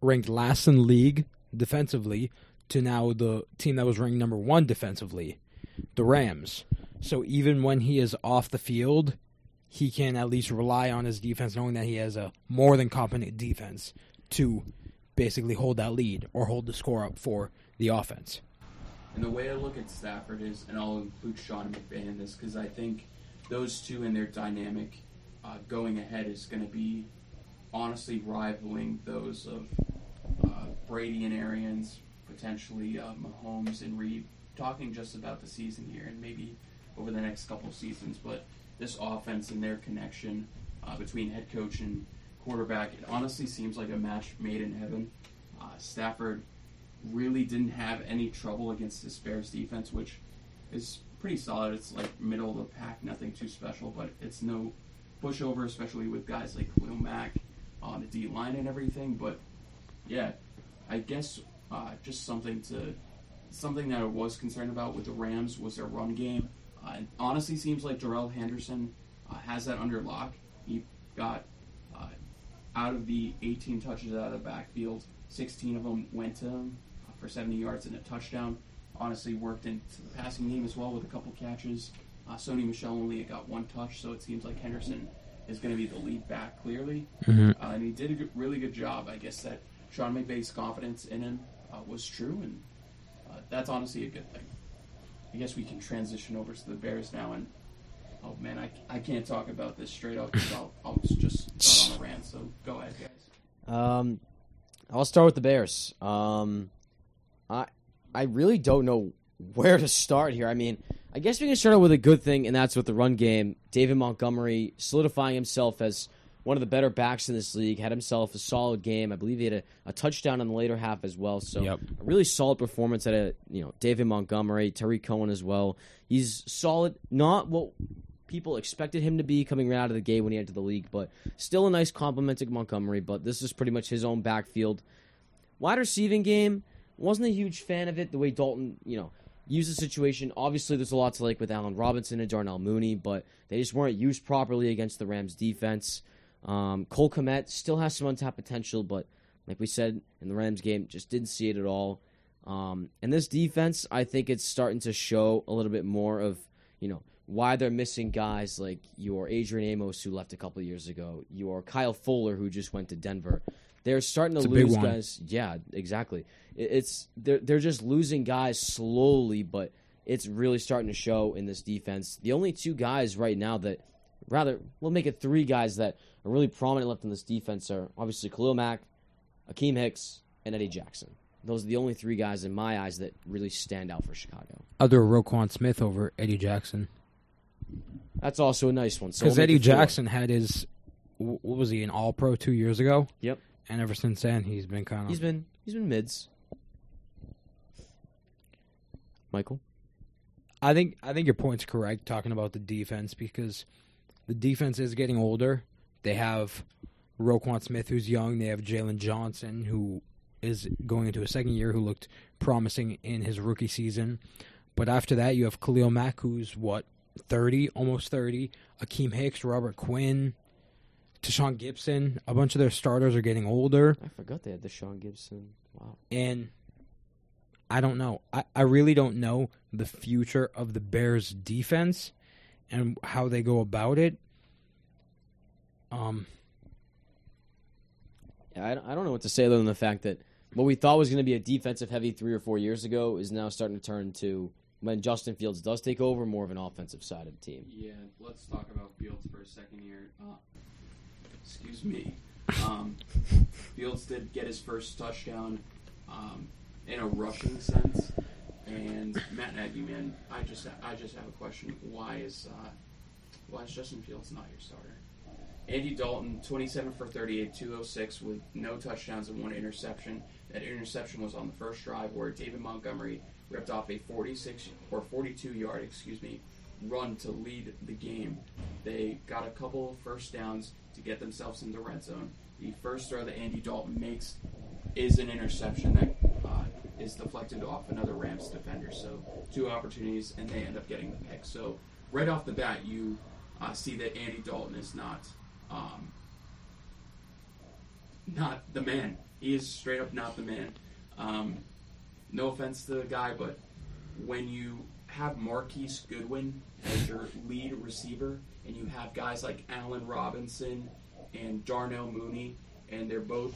ranked last in the league defensively, to now the team that was ranked number one defensively, the Rams. So even when he is off the field, he can at least rely on his defense, knowing that he has a more than competent defense to basically hold that lead or hold the score up for the offense. And the way I look at Stafford is, and I'll include Sean McVay in this because I think those two and their dynamic uh, going ahead is going to be honestly rivaling those of uh, Brady and Arians, potentially uh, Mahomes and Reid. Talking just about the season here and maybe over the next couple seasons, but this offense and their connection uh, between head coach and quarterback, it honestly seems like a match made in heaven. Uh, Stafford really didn't have any trouble against this Bears defense, which is pretty solid. It's like middle of the pack, nothing too special, but it's no pushover, especially with guys like Khalil Mack on the D line and everything. But yeah, I guess uh, just something to something that I was concerned about with the Rams was their run game. Uh, it honestly seems like Darrell Henderson uh, has that under lock. He got uh, out of the 18 touches out of the backfield, 16 of them went to him uh, for 70 yards and a touchdown. Honestly, worked into the passing game as well with a couple catches. Uh, Sony Michel only got one touch, so it seems like Henderson is going to be the lead back clearly. Mhm. Uh, and he did a really good job. I guess that Sean McVay's confidence in him was true, and uh, that's honestly a good thing. I guess we can transition over to the Bears now. And oh man, I, I can't talk about this straight up I'll, I'll just start on a rant. So go ahead, guys. Um, I'll start with the Bears. Um, I I really don't know where to start here. I mean, I guess we can start out with a good thing, and that's with the run game. David Montgomery solidifying himself as one of the better backs in this league. Had himself a solid game. I believe he had a, a touchdown in the later half as well. So Yep. a really solid performance at a you know David Montgomery, Tarik Cohen as well. He's solid, not what people expected him to be coming right out of the gate when he entered the league, but still a nice compliment to Montgomery. But this is pretty much his own backfield. Wide receiving game wasn't a huge fan of it. The way Dalton, you know, used the situation. Obviously, there's a lot to like with Allen Robinson and Darnell Mooney, but they just weren't used properly against the Rams defense. Um, Cole Kmet still has some untapped potential, but like we said in the Rams game, just didn't see it at all. Um, and this defense, I think it's starting to show a little bit more of, you know, why they're missing guys like your Adrian Amos, who left a couple of years ago, your Kyle Fuller, who just went to Denver. They're starting to It's lose guys. Yeah, exactly. It's they're they're just losing guys slowly, but it's really starting to show in this defense. The only two guys right now that, rather, we'll make it three guys that are really prominent left in this defense are obviously Khalil Mack, Akiem Hicks, and Eddie Jackson. Those are the only three guys in my eyes that really stand out for Chicago. Other Roquan Smith over Eddie Jackson. That's also a nice one. Because we'll Eddie. Jackson had his, what was he, an All Pro two years ago? Yep. And ever since then, he's been kind he's of. been he's been mids. Michael, I think I think your point's correct talking about the defense because the defense is getting older. They have Roquan Smith, who's young. They have Jaylon Johnson, who is going into a second year, who looked promising in his rookie season. But after that, you have Khalil Mack, who's what thirty, almost thirty. Akiem Hicks, Robert Quinn, Tashaun Gipson. A bunch of their starters are getting older. I forgot they had Sean Gibson. Wow. and I don't know. I, I really don't know the future of the Bears defense and how they go about it. Um, Yeah, I don't, I don't know what to say other than the fact that what we thought was going to be a defensive heavy three or four years ago is now starting to turn to when Justin Fields does take over more of an offensive side of the team. Yeah, let's talk about Fields for a second here. Uh, excuse me. Um, Fields did get his first touchdown um, in a rushing sense, and Matt Nagy, man, I just I just have a question. Why is uh, why is Justin Fields not your starter? Andy Dalton, 27 for 38, 206 with no touchdowns and one interception. That interception was on the first drive where David Montgomery ripped off a 46 or 42 yard, excuse me, run to lead the game. They got a couple first downs to get themselves in the red zone. The first throw that Andy Dalton makes is an interception that uh, is deflected off another Rams defender. So two opportunities, and they end up getting the pick. So right off the bat, you uh, see that Andy Dalton is not um, not the man. He is straight up not the man. Um, no offense to the guy, but when you have Marquise Goodwin as your lead receiver, and you have guys like Allen Robinson and Darnell Mooney, and they're both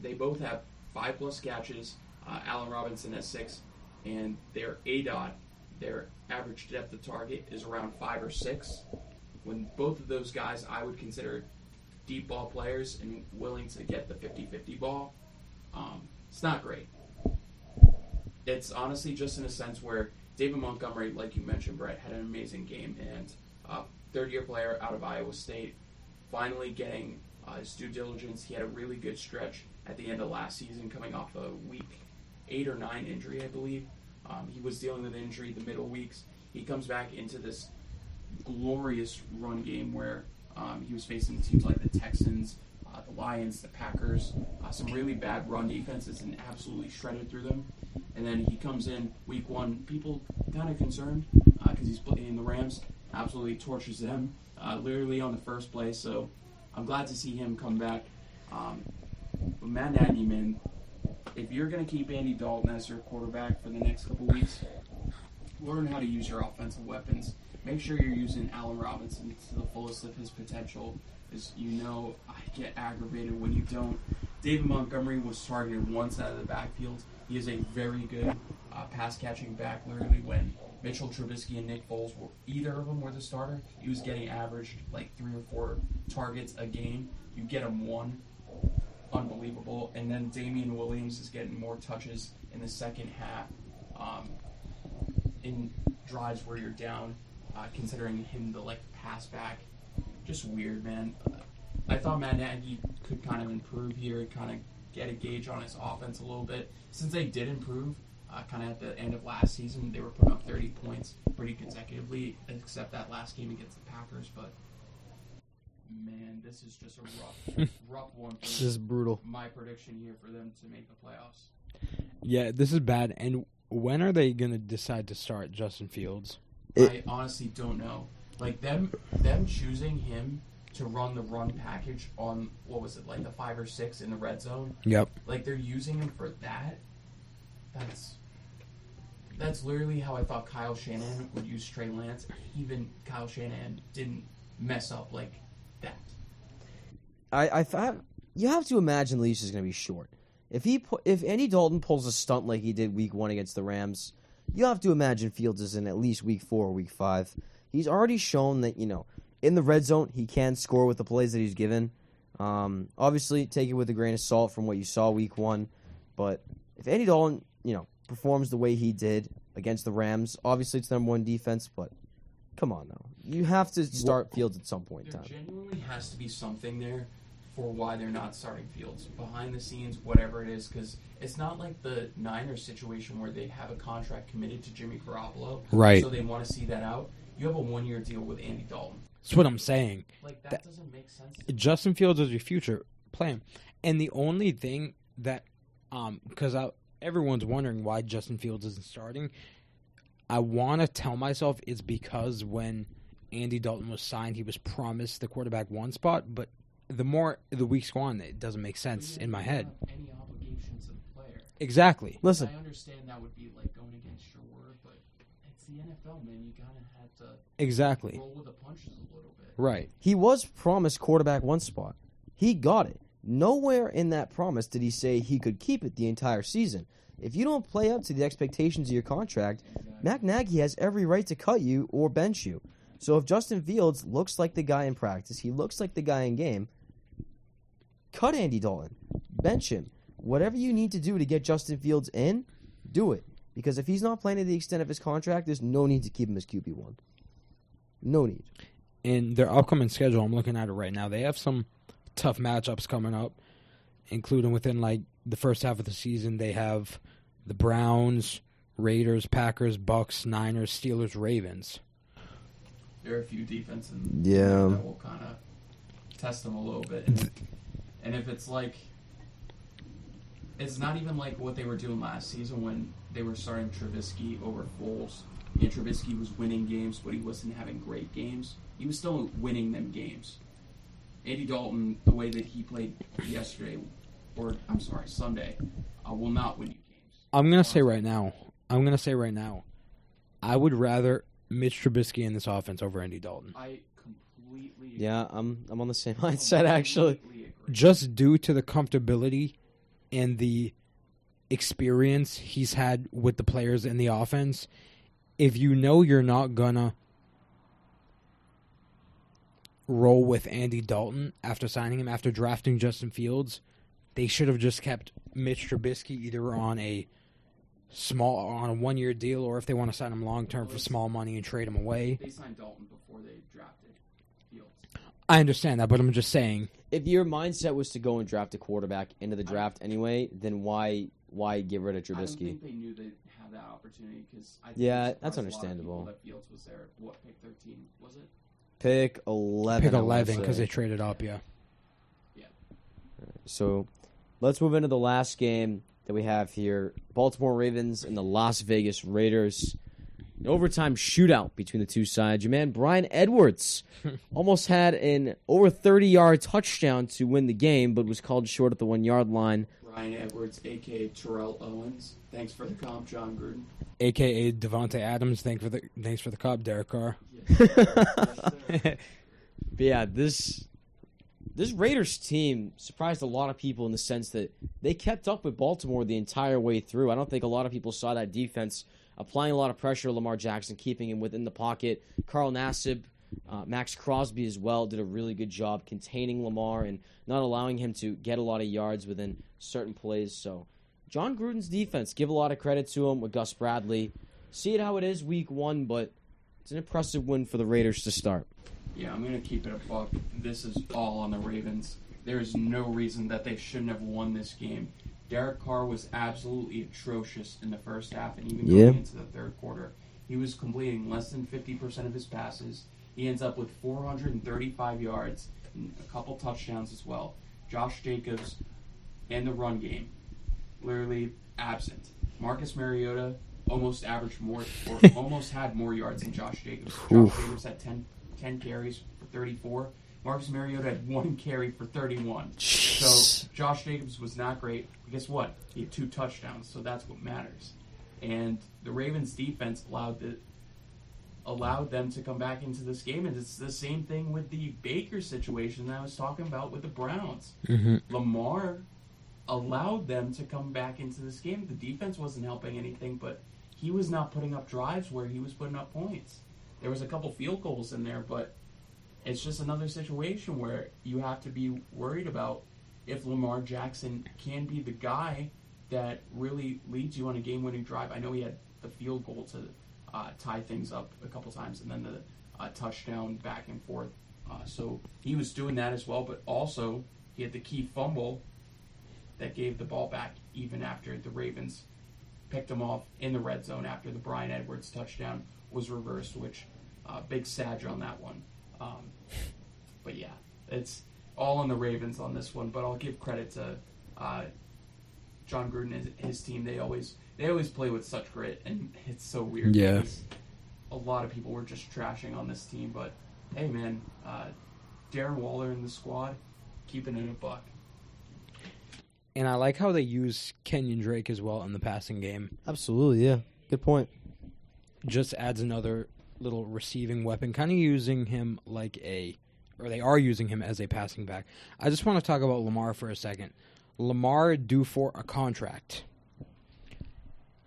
they both have five plus catches. Uh, Allen Robinson has six, and their A dot, their average depth of target is around five or six. When both of those guys, I would consider deep ball players and willing to get the 50-50 ball. Um, it's not great. It's honestly just in a sense where David Montgomery, like you mentioned, Brett, had an amazing game, and uh, third-year player out of Iowa State, finally getting uh, his due diligence. He had a really good stretch at the end of last season, coming off a week eight or nine injury, I believe. Um, he was dealing with injury the middle weeks. He comes back into this glorious run game where um, he was facing teams like the Texans, uh, the Lions, the Packers, uh, some really bad run defenses, and absolutely shredded through them. And then he comes in week one. People kind of concerned because he's playing the Rams. Absolutely tortures them, uh, literally on the first play. So I'm glad to see him come back. Um, but Matt Nagy, man, if you're going to keep Andy Dalton as your quarterback for the next couple weeks, learn how to use your offensive weapons. Make sure you're using Allen Robinson to the fullest of his potential. As you know, I get aggravated when you don't. David Montgomery was targeted once out of the backfield. He is a very good uh, pass catching back. Literally, when Mitchell Trubisky and Nick Foles were either of them were the starter, he was getting averaged like three or four targets a game. You get him one, unbelievable. And then Damien Williams is getting more touches in the second half. Um, in drives where you're down, uh, considering him the like pass back, just weird, man. Uh, I thought Matt Nagy could kind of improve here, kind of get a gauge on his offense a little bit. Since they did improve, uh, kind of at the end of last season, they were putting up 30 points pretty consecutively, except that last game against the Packers. But man, this is just a rough, rough one. For This is brutal. my prediction here for them to make the playoffs. Yeah, this is bad. And when are they going to decide to start Justin Fields? It- I honestly don't know. Like them, them choosing him to run the run package on what was it like the five or six in the red zone. Yep. Like they're using him for that. That's that's literally how I thought Kyle Shanahan would use Trey Lance. Even Kyle Shanahan didn't mess up like that. I, I thought you have to imagine Leash is going to be short. If he if Andy Dalton pulls a stunt like he did week one against the Rams, you have to imagine Fields is in at least week four or week five. He's already shown that you know in the red zone he can score with the plays that he's given. Um, obviously, take it with a grain of salt from what you saw week one, but if Andy Dalton you know performs the way he did against the Rams, obviously it's number one defense, but come on now, you have to start Fields at some point in There time. genuinely has to be something there for why they're not starting Fields behind the scenes, whatever it is, because it's not like the Niners situation where they have a contract committed to Jimmy Garoppolo, Right. So they want to see that out. You have a one-year deal with Andy Dalton. That's what I'm saying. Like that, That- doesn't make sense. Justin Fields is your future plan. And the only thing that, um, because everyone's wondering why Justin Fields isn't starting, I want to tell myself it's because when Andy Dalton was signed, he was promised the quarterback one spot, but the more the weeks go on, it doesn't make sense in my head. Any obligations to the player? Exactly. Listen, I understand that would be like going against your word, but it's the NFL, man. You gotta have to Exactly. roll with the punches a little bit. Right. He was promised quarterback one spot. He got it. Nowhere in that promise did he say he could keep it the entire season. If you don't play up to the expectations of your contract, Mac Nagy has every right to cut you or bench you. So if Justin Fields looks like the guy in practice, he looks like the guy in game, cut Andy Dalton, bench him. Whatever you need to do to get Justin Fields in, do it. Because if he's not playing to the extent of his contract, there's no need to keep him as QB1. No need. in their upcoming schedule, I'm looking at it right now. They have some tough matchups coming up, including within like the first half of the season. They have the Browns, Raiders, Packers, Bucks, Niners, Steelers, Ravens. There are a few defenses Yeah. that will kind of test them a little bit. And if, it's like, it's not even like what they were doing last season when they were starting Trubisky over Foles. And Trubisky was winning games, but he wasn't having great games. He was still winning them games. Andy Dalton, the way that he played yesterday, or I'm sorry, Sunday, uh, will not win you games. I'm gonna say right now. I'm gonna say right now. I would rather Mitch Trubisky in this offense over Andy Dalton, I completely Yeah, I'm I'm on the same mindset actually. Just due to the comfortability and the experience he's had with the players in the offense. If you know you're not gonna roll with Andy Dalton after signing him, after drafting Justin Fields, they should have just kept Mitch Trubisky either on a small on a one year deal or if they want to sign him long term for small money and trade him away. They signed Dalton before they drafted. I understand that, but I'm just saying If your mindset was to go and draft a quarterback into the draft anyway, then why why get rid of I don't Trubisky? think they knew they'd have that opportunity because I Yeah, that's surprised a lot of understandable. That Fields was there. What pick thirteen was it? Pick eleven. pick eleven because they traded up. Yeah. Yeah, So let's move into the last game that we have here Baltimore Ravens and the Las Vegas Raiders. An overtime shootout between the two sides. Your man Bryan Edwards almost had an over 30 yard touchdown to win the game, but was called short at the one yard line. Bryan Edwards, aka Terrell Owens. Thanks for the comp, Jon Gruden. aka Davante Adams. Thanks for the thanks for the cup, Derek Carr. But yeah, this this Raiders team surprised a lot of people in the sense that they kept up with Baltimore the entire way through. I don't think a lot of people saw that defense applying a lot of pressure to Lamar Jackson, keeping him within the pocket. Carl Nassib, uh, Maxx Crosby as well did a really good job containing Lamar and not allowing him to get a lot of yards within certain plays. So, Jon Gruden's defense, give a lot of credit to him with Gus Bradley. See it how it is week one, but it's an impressive win for the Raiders to start. Yeah, I'm gonna keep it a buck. This is all on the Ravens. There is no reason that they shouldn't have won this game. Derek Carr was absolutely atrocious in the first half and even going Yeah. into the third quarter. He was completing less than 50% of his passes. He ends up with 435 yards and a couple touchdowns as well. Josh Jacobs and the run game literally absent. Marcus Mariota almost averaged more or almost had more yards than Josh Jacobs. Josh Oof. Jacobs had 10, 10 carries for 34. Marcus Mariota had one carry for 31. Jeez. So Josh Jacobs was not great. But guess what? He had two touchdowns, so that's what matters. And the Ravens defense allowed the allowed them to come back into this game, and it's the same thing with the Baker situation that I was talking about with the Browns. Mm-hmm. Lamar allowed them to come back into this game. The defense wasn't helping anything, but he was not putting up drives where he was putting up points. There was a couple field goals in there, but it's just another situation where you have to be worried about if Lamar Jackson can be the guy that really leads you on a game-winning drive. I know he had the field goal to uh, tie things up a couple times, and then the uh, touchdown back and forth. Uh, so he was doing that as well, but also he had the key fumble that gave the ball back even after the Ravens picked him off in the red zone after the Bryan Edwards touchdown was reversed, which uh, big sag on that one. Um, but yeah, it's all on the Ravens on this one. But I'll give credit to uh, Jon Gruden and his team. They always they always play with such grit, and it's so weird. Yeah. a lot of people were just trashing on this team, but hey, man, uh, Darren Waller in the squad, keeping it a buck. and I like how they use Kenyan Drake as well in the passing game. Absolutely, yeah. Good point. Just adds another little receiving weapon, kind of using him like a, or they are using him as a passing back. I just want to talk about Lamar for a second. Lamar due for a contract.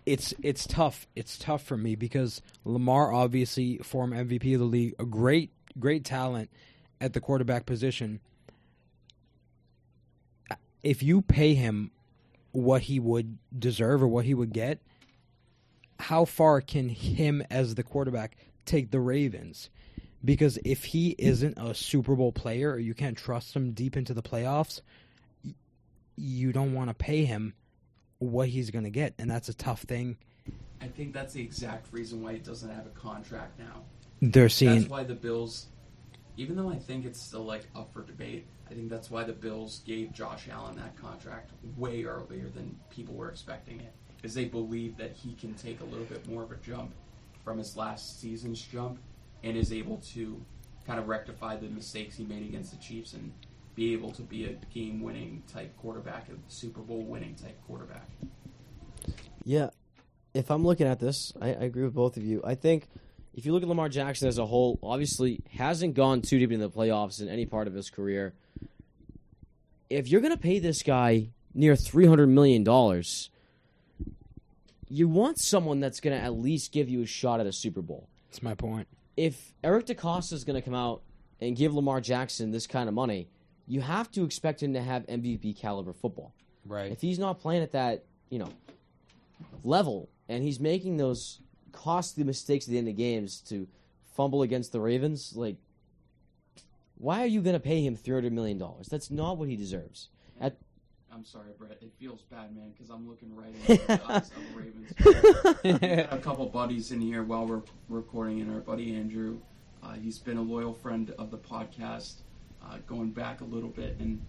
It's it's tough. It's tough for me because Lamar obviously former MVP of the league, a great great talent at the quarterback position. If you pay him what he would deserve or what he would get, how far can him as the quarterback take the Ravens? Because if he isn't a Super Bowl player or you can't trust him deep into the playoffs, you don't want to pay him what he's going to get, and that's a tough thing. I think that's the exact reason why he doesn't have a contract now. They're seeing That's why the Bills, even though I think it's still like up for debate, I I think that's why the Bills gave Josh Allen that contract way earlier than people were expecting it, because they believe that he can take a little bit more of a jump from his last season's jump, and is able to kind of rectify the mistakes he made against the Chiefs and be able to be a game-winning type quarterback, a Super Bowl winning type quarterback. Yeah, if I'm looking at this, I, I agree with both of you. I think if you look at Lamar Jackson as a whole, obviously hasn't gone too deep into the playoffs in any part of his career. If you're going to pay this guy near three hundred million dollars, you want someone that's going to at least give you a shot at a Super Bowl. That's my point. If Eric DeCosta is going to come out and give Lamar Jackson this kind of money, you have to expect him to have MVP caliber football. Right. If he's not playing at that, you know, level, and he's making those costly mistakes at the end of games to fumble against the Ravens, like, why are you going to pay him three hundred million dollars? That's not what he deserves. At- I'm sorry, Brett. It feels bad, man, because I'm looking right into the eyes of the Ravens. We've got a couple buddies in here while we're recording, and our buddy Andrew, uh, he's been a loyal friend of the podcast, uh, going back a little bit, and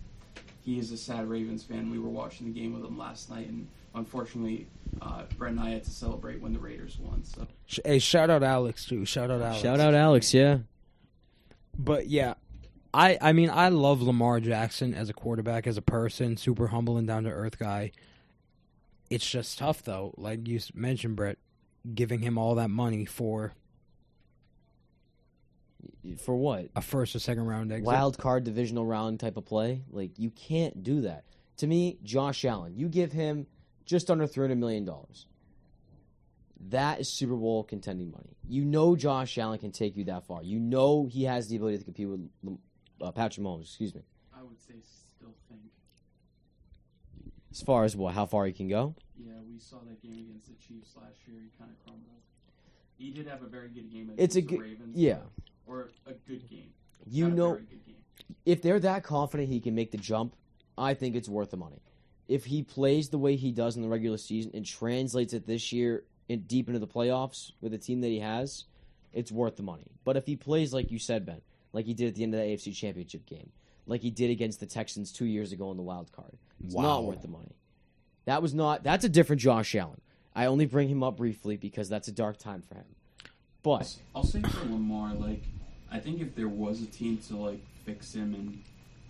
he is a sad Ravens fan. We were watching the game with him last night, and unfortunately, uh, Brett and I had to celebrate when the Raiders won. So Hey, shout out Alex too. Shout out Alex. Shout out Alex, yeah. But yeah, I I mean I love Lamar Jackson as a quarterback, as a person, super humble and down to earth guy. It's just tough though, like you mentioned, Brett, giving him all that money for For what? a first or second round exit. Wild card divisional round type of play? Like, you can't do that. To me, Josh Allen, you give him just under three hundred million dollars. That is Super Bowl contending money. You know Josh Allen can take you that far. You know he has the ability to compete with uh, Patrick Mahomes. Excuse me. I would say still think, As far as what, how far he can go? yeah, we saw that game against the Chiefs last year. He kind of crumbled. He did have a very good game against It's a the good- Ravens. Yeah, or a good game. you Not know game. if they're that confident he can make the jump, I think it's worth the money. If he plays the way he does in the regular season and translates it this year in deep into the playoffs with the team that he has, it's worth the money. But if he plays like you said, Ben, like he did at the end of the AFC Championship game, like he did against the Texans two years ago in the wild card, it's Wow. not worth the money. That was not. That's a different Josh Allen. I only bring him up briefly because that's a dark time for him. But I'll say for Lamar, like I think if there was a team to like fix him and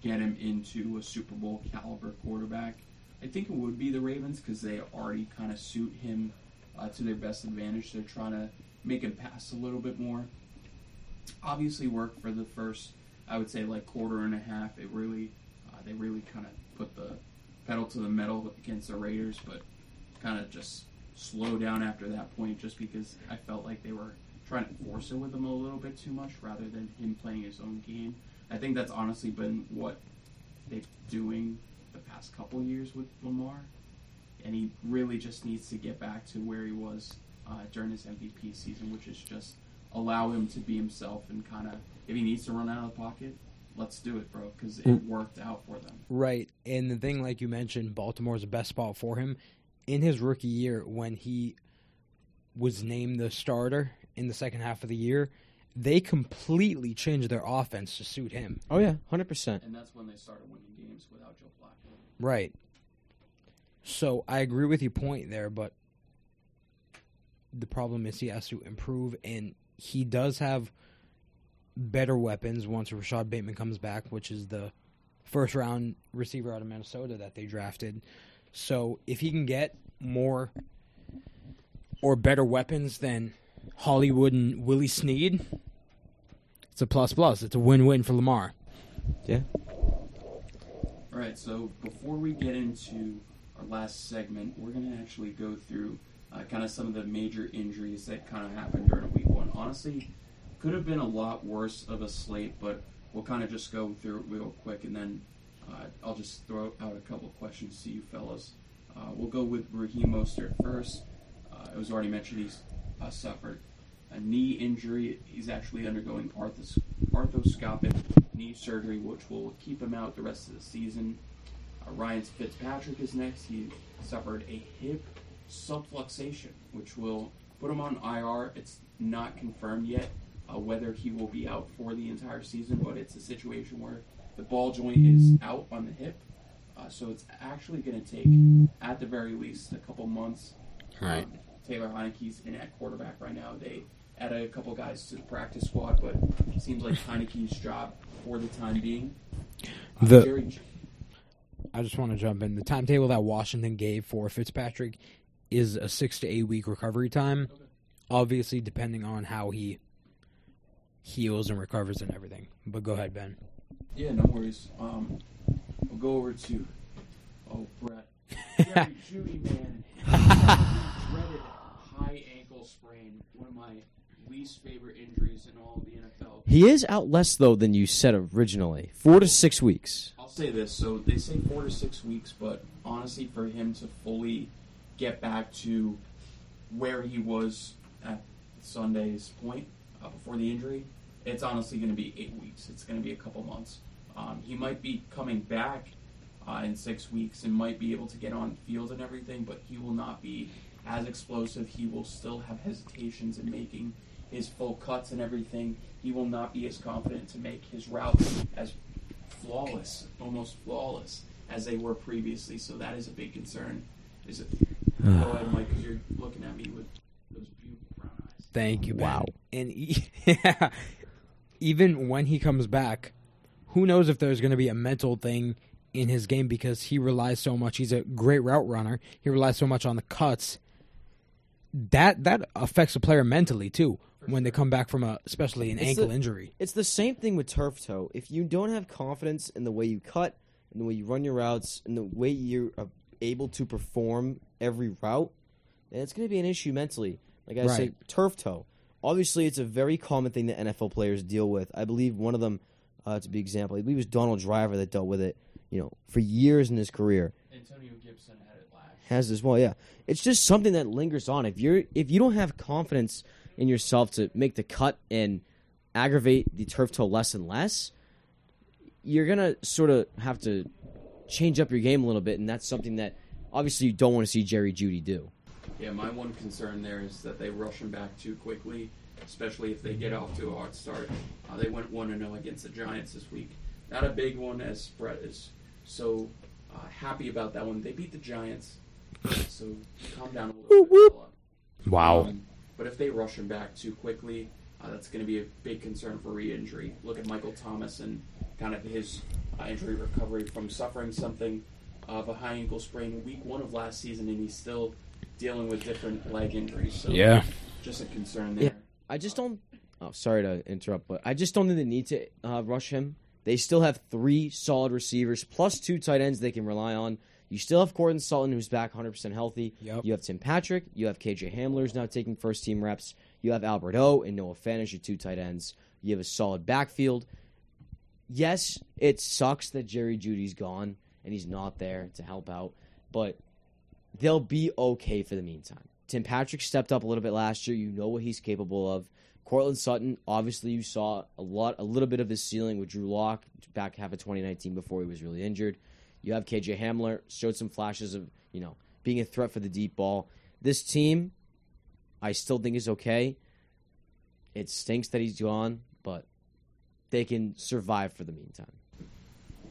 get him into a Super Bowl caliber quarterback, I think it would be the Ravens because they already kind of suit him uh, to their best advantage. They're trying to make him pass a little bit more. Obviously, worked for the first, I would say, like quarter and a half. It really, uh, they really kind of put the pedal to the metal against the Raiders, but kind of just slow down after that point, just because I felt like they were trying to force it with him a little bit too much rather than him playing his own game. I think that's honestly been what they've doing the past couple years with Lamar, and he really just needs to get back to where he was uh, during his MVP season, which is just allow him to be himself and kind of if he needs to run out of the pocket, let's do it, bro, because it mm. worked out for them. Right. And the thing, like you mentioned, Baltimore's the best spot for him. In his rookie year, when he was named the starter in the second half of the year, they completely changed their offense to suit him. oh yeah, hundred percent. And that's when they started winning games without Joe Flacco. Right. So I agree with your point there, but the problem is he has to improve, and he does have better weapons once Rashod Bateman comes back, which is the first round receiver out of Minnesota that they drafted. So if he can get more or better weapons than Hollywood and Willie Snead, it's a plus plus. It's a win win for Lamar. Yeah. All right, so before we get into our last segment, we're going to actually go through uh, kind of some of the major injuries that kind of happened during the week one. Honestly, could have been a lot worse of a slate, but we'll kind of just go through it real quick and then uh, I'll just throw out a couple of questions to you fellas. Uh, we'll go with Raheem Mostert first. Uh, it was already mentioned he's uh, suffered a knee injury. He's actually undergoing arthros- arthroscopic knee surgery, which will keep him out the rest of the season. Uh, Ryan Fitzpatrick is next. He suffered a hip subluxation, which will put him on IR. It's not confirmed yet uh, whether he will be out for the entire season, but it's a situation where the ball joint is out on the hip, uh, so it's actually going to take, at the very least, a couple months. Right. Um, Taylor Heinicke's in at quarterback right now. They added a couple guys to the practice squad, but it seems like Heinicke's job for the time being. Uh, The- Jerry, I just want to jump in. The timetable that Washington gave for Fitzpatrick is a six to eight week recovery time. Obviously, depending on how he heals and recovers and everything. But go ahead, Ben. yeah, no worries. Um, we'll go over to oh Brett, Jerry Jeudy man, dreaded high ankle sprain, one of my least favorite injuries in all of the NFL. He is out less though than you said originally. Four to six weeks. I'll say this. So they say four to six weeks, but honestly, for him to fully get back to where he was at Sunday's point uh, before the injury, it's honestly going to be eight weeks. It's going to be a couple months. Um, he might be coming back uh, in six weeks and might be able to get on field and everything, but he will not be as explosive. He will still have hesitations in making his full cuts and everything. He will not be as confident to make his routes as flawless, almost flawless as they were previously. So that is a big concern. Is it? Go ahead, Mike, because you're looking at me with those beautiful brown eyes. Thank you, Ben. Wow. And e- yeah, even when he comes back, who knows if there's going to be a mental thing in his game because he relies so much. He's a great route runner. He relies so much on the cuts. That that affects a player mentally too when they come back from a especially an It's ankle the- injury. It's the same thing with turf toe. If you don't have confidence in the way you cut, in the way you run your routes, and the way you're uh, able to perform every route, then it's going to be an issue mentally. Like I say, turf toe. Obviously, it's a very common thing that NFL players deal with. I believe one of them, uh, to be example, I believe it was Donald Driver that dealt with it. You know, for years in his career Antonio Gibson had it last. has as well. Yeah, it's just something that lingers on. If you're if you don't have confidence in yourself to make the cut and aggravate the turf toe less and less, you're gonna sort of have to change up your game a little bit, and that's something that obviously you don't want to see Jerry Jeudy do. Yeah, my one concern there is that they rush him back too quickly, especially if they get off to a hard start. Uh, they went one and zero against the Giants this week. Not a big one, as Brett is so uh, happy about that one. They beat the Giants, so calm down a little bit. Wow. Um, but if they rush him back too quickly, uh, that's going to be a big concern for re-injury. Look at Michael Thomas and kind of his uh, injury recovery from suffering something of a high ankle sprain week one of last season, and he's still dealing with different leg injuries. So yeah. just a concern there. Yeah. I just don't. Oh, sorry to interrupt, but I just don't think they need to uh, rush him. They still have three solid receivers plus two tight ends they can rely on. You still have Courtland Sutton, who's back 100% healthy. Yep. You have Tim Patrick. You have KJ Hamler, who's now taking first team reps. You have Albert O and Noah Fant as your two tight ends. You have a solid backfield. Yes, it sucks that Jerry Jeudy's gone and he's not there to help out, but they'll be okay for the meantime. Tim Patrick stepped up a little bit last year. You know what he's capable of. Courtland Sutton, obviously, you saw a lot, a little bit of his ceiling with Drew Lock back half of 2019 before he was really injured. You have KJ Hamler showed some flashes of you know being a threat for the deep ball. This team, I still think is okay. It stinks that he's gone, they can survive for the meantime.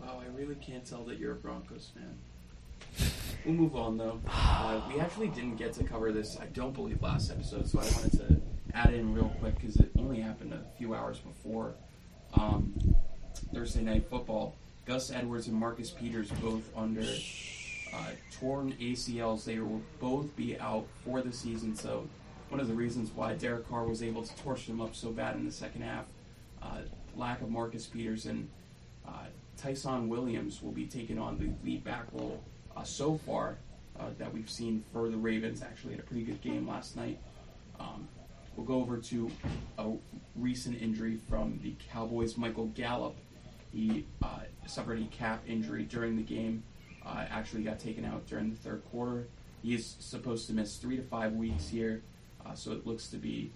Wow, I really can't tell that you're a Broncos fan. We'll move on though. Uh, we actually didn't get to cover this, I don't believe, last episode, so I wanted to add in real quick because it only happened a few hours before um, Thursday Night Football. Gus Edwards and Marcus Peters both under uh, torn ACLs. They will both be out for the season, so one of the reasons why Derek Carr was able to torch them up so bad in the second half. Uh, lack of Marcus Peters and uh, Ty'Son Williams will be taking on the lead back role uh, so far uh, that we've seen for the Ravens. Actually, had a pretty good game last night. Um, we'll go over to a recent injury from the Cowboys. Michael Gallup, he uh, suffered a calf injury during the game. Uh, actually, got taken out during the third quarter. He is supposed to miss three to five weeks here, uh, so it looks to be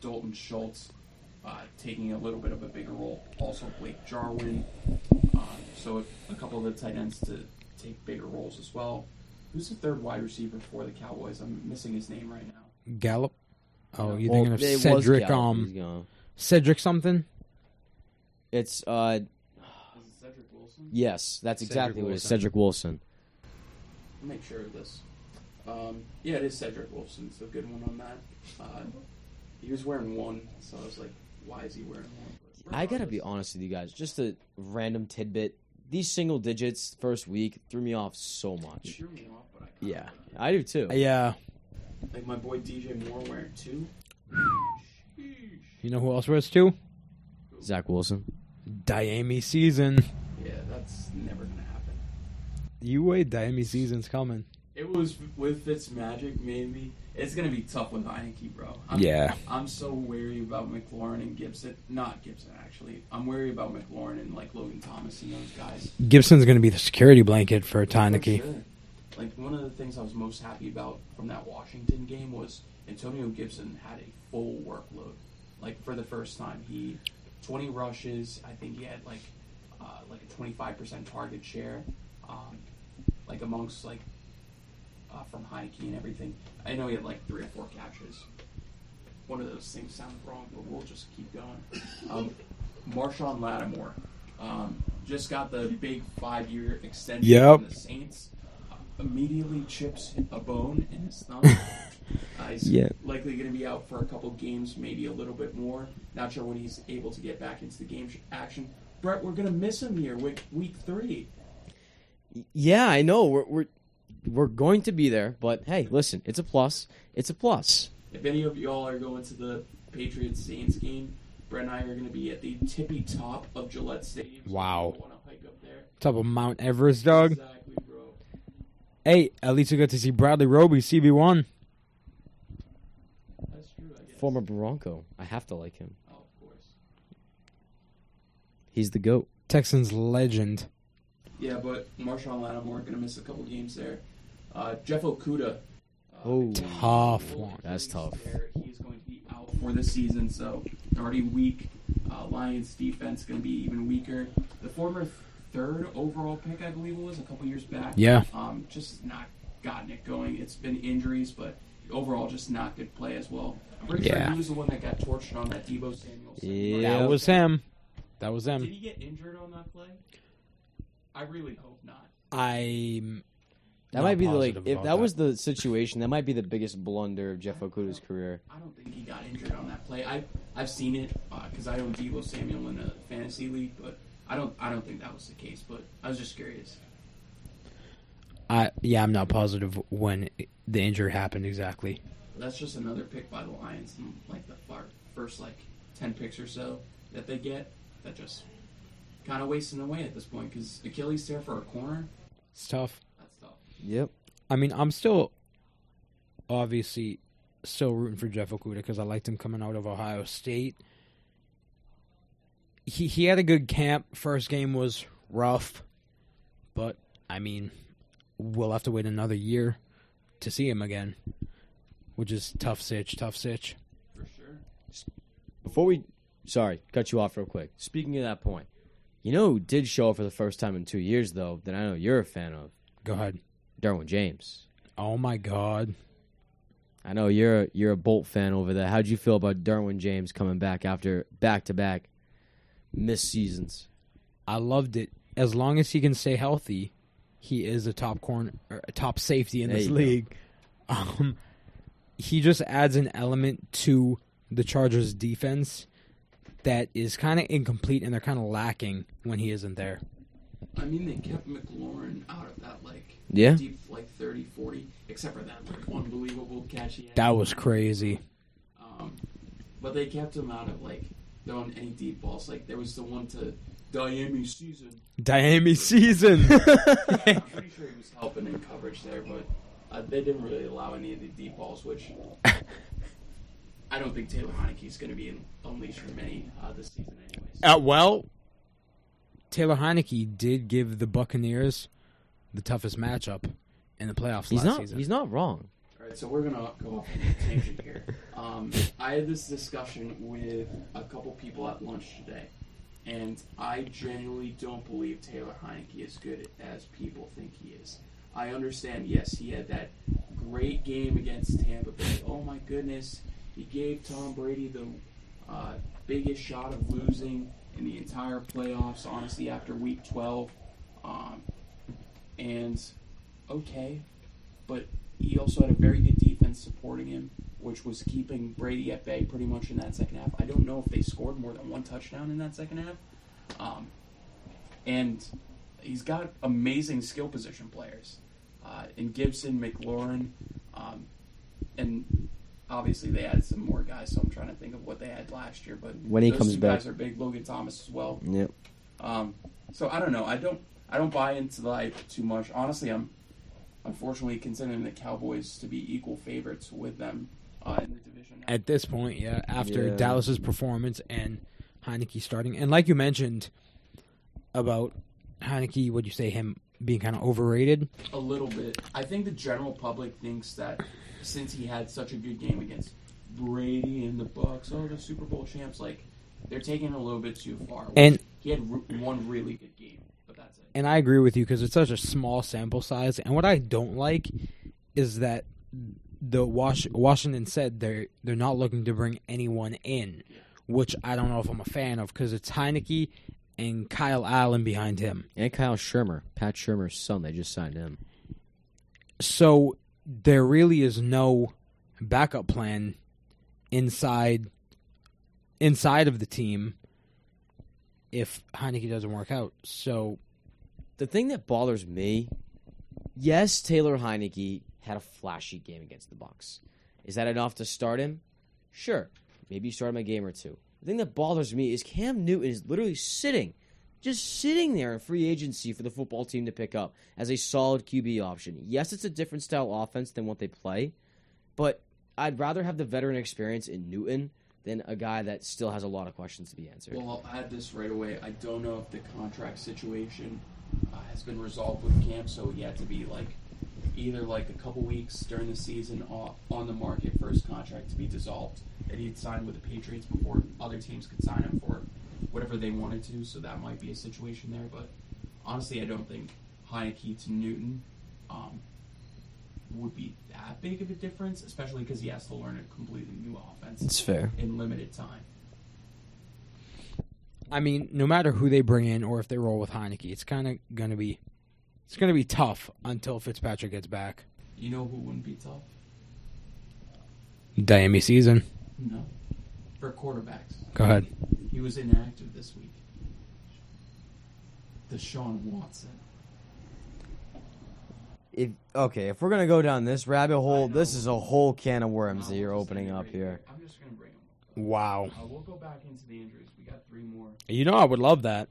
Dalton Schultz uh, taking a little bit of a bigger role. Also, Blake Jarwin. Uh, so a couple of the tight ends to take bigger roles as well. Who's the third wide receiver for the Cowboys? I'm missing his name right now. Gallup. Oh, you Well, thinking of Cedric? Gallup. Um, Cedric something. It's uh, Is it Cedric Wilson? Yes, that's Cedric exactly what it is. Cedric Wilson. I'll make sure of this. Um, yeah, it is Cedric Wilson. It's a good one on that. Uh, he was wearing one, so I was like, why is he wearing one? But I gotta be honest with you guys. Just a random tidbit. These single digits first week threw me off so He much. threw me off, but I kinda Yeah, like it. I do too. Yeah. Like my boy DJ Moore wearing two. Sheesh. You know who else wears two? Zach Wilson. Diami season. Yeah, that's never gonna happen. You wait, Diami season's coming. It was with Fitz Magic maybe. It's gonna be tough with Heinicke, bro. I'm, Yeah. I'm so wary about McLaurin and Gibson. Not Gibson, actually. I'm wary about McLaurin and like Logan Thomas and those guys. Gibson's going to be the security blanket for Heinicke. sure. Like one of the things I was most happy about from that Washington game was Antonio Gibson had a full workload. Like for the first time, he 20 rushes. I think he had like uh, like a 25% target share. Um, like amongst like uh, from Heinicke and everything. I know he had like three or four catches. One of those things sounded wrong, but we'll just keep going. Um, Marshon Lattimore um, just got the big five-year extension Yep. from the Saints. Uh, immediately chips a bone in his thumb. Uh, he's Yeah. likely going to be out for a couple games, maybe a little bit more. Not sure when he's able to get back into the game sh- action. Brett, we're going to miss him here week week three. Yeah, I know. We're we're we're going to be there, but hey, listen, it's a plus. It's a plus. If any of y'all are going to the Patriots Saints game, Brett and I are going to be at the tippy top of Gillette Stadium. so Wow. if want to hike up there? Top of Mount Everest, dog. Exactly, bro. Hey, at least we got to see Bradley Roby, CB1. That's true. I guess. Former Bronco. I have to like him. Oh, of course. He's the goat. Texans legend. Yeah, but Marshon Lattimore going to miss a couple games there. Uh, Jeff Okudah. Uh, Oh. Tough one. That's tough. There. He's going to be out for the season, so already weak. Uh, Lions defense going to be even weaker. The former third overall pick, I believe it was, a couple years back. Yeah. Um, just not gotten it going. It's been injuries, but overall, just not good play as well. I'm pretty Yeah. sure he was the one that got torched on that Deebo Samuel. Yeah. That was him. That was him. Did he get injured on that play? I really hope not. I'm. That not might be the, like positive if about that was the situation, that might be the biggest blunder of Jeff Okudah's career. I don't think he got injured on that play. I I've seen it uh, because I own Deebo Samuel in a fantasy league, but I don't I don't think that was the case. But I was just curious. I yeah, I'm not positive when the injury happened exactly. That's just another pick by the Lions, in, like the far, first like ten picks or so that they get. That just kind of wasting away at this point because Achilles tear for a corner. It's tough. That's tough. Yep. I mean, I'm still obviously still rooting for Jeff Okudah because I liked him coming out of Ohio State. He he had a good camp. First game was rough, but I mean, we'll have to wait another year to see him again, which is tough sitch, tough sitch. For sure. Before we, sorry, cut you off real quick. Speaking of that point, you know who did show up for the first time in two years though that I know you're a fan of, Go ahead. Derwin James. Oh my God. I know you're a, you're a Bolt fan over there. How'd you feel about Derwin James coming back after back to back missed seasons? I loved it. As long as he can stay healthy, he is a top corner, or a top safety in There this league. Um, he just adds an element to the Chargers' defense that is kind of incomplete, and they're kind of lacking when he isn't there. I mean, they kept McLaurin out of that like Yeah. deep like 30, 40, except for that like unbelievable catch he had. That was crazy. Um, but they kept him out of like throwing any deep balls. Like there was the one to Dyami season. Dyami season. I'm pretty sure he was helping in coverage there, but uh, they didn't really allow any of the deep balls, which I don't think Taylor Heinicke is going to be in, unleashed for many uh, this season, anyways. uh, well, Taylor Heinicke did give the Buccaneers the toughest matchup in the playoffs He's last not. season. He's not wrong. All right, so we're gonna go off on a tangent here. Um, I had this discussion with a couple people at lunch today, and I genuinely don't believe Taylor Heinicke is good as people think he is. I understand, yes, he had that great game against Tampa Bay. Oh my goodness, he gave Tom Brady the uh, biggest shot of losing in the entire playoffs. Honestly, after Week 12, um, and okay, but he also had a very good defense supporting him, which was keeping Brady at bay pretty much in that second half. I don't know if they scored more than one touchdown in that second half, um, and he's got amazing skill position players uh, in Gibson, McLaurin, um, and obviously they added some more guys. So I'm trying to think of what they had last year, but When he those comes back. guys are big. Logan Thomas as well. Yep. Um, so I don't know. I don't. I don't buy into the hype too much. Honestly, I'm unfortunately considering the Cowboys to be equal favorites with them uh, in the division. At this point, yeah, after Yeah. Dallas's performance and Heinicke starting, and like you mentioned about Heinicke, would you say him being kind of overrated? a little bit. I think the general public thinks that since he had such a good game against Brady and the Bucks, oh, the Super Bowl champs, like they're taking it a little bit too far. And- he had r- one really good game, but that's it. And I agree with you because it's such a small sample size. And what I don't like is that the Wash- Washington said they're they're not looking to bring anyone in, which I don't know if I'm a fan of because it's Heinicke and Kyle Allen behind him. And Kyle Shurmur, Pat Shurmur's son, they just signed him. So there really is no backup plan inside inside of the team if Heinicke doesn't work out. So The thing that bothers me, yes, Taylor Heinicke had a flashy game against the Bucks. Is that enough to start him? Sure. Maybe you start him a game or two. The thing that bothers me is Cam Newton is literally sitting, just sitting there in free agency for the football team to pick up as a solid QB option. Yes, it's a different style offense than what they play, but I'd rather have the veteran experience in Newton than a guy that still has a lot of questions to be answered. Well, I'll add this right away. I don't know if the contract situation uh, has been resolved with Cam, so he had to be like either like a couple weeks during the season off, on the market for his contract to be dissolved, and he'd signed with the Patriots before other teams could sign him for whatever they wanted to. So that might be a situation there. But honestly, I don't think Heinicke to Newton um, would be that big of a difference, especially because he has to learn a completely new offense it's fair. in limited time. I mean, no matter who they bring in or if they roll with Heinicke, it's kind of gonna be it's gonna be tough until Fitzpatrick gets back. You know who wouldn't be tough? Miami season. No. For quarterbacks. Go ahead. He was inactive this week. Deshaun Watson. If okay, if we're gonna go down this rabbit hole, this is a whole can of worms I'll that you're opening up here. I'm just going to bring him. Wow. Uh, we'll go back into the injuries. We got three more. You know I would love that.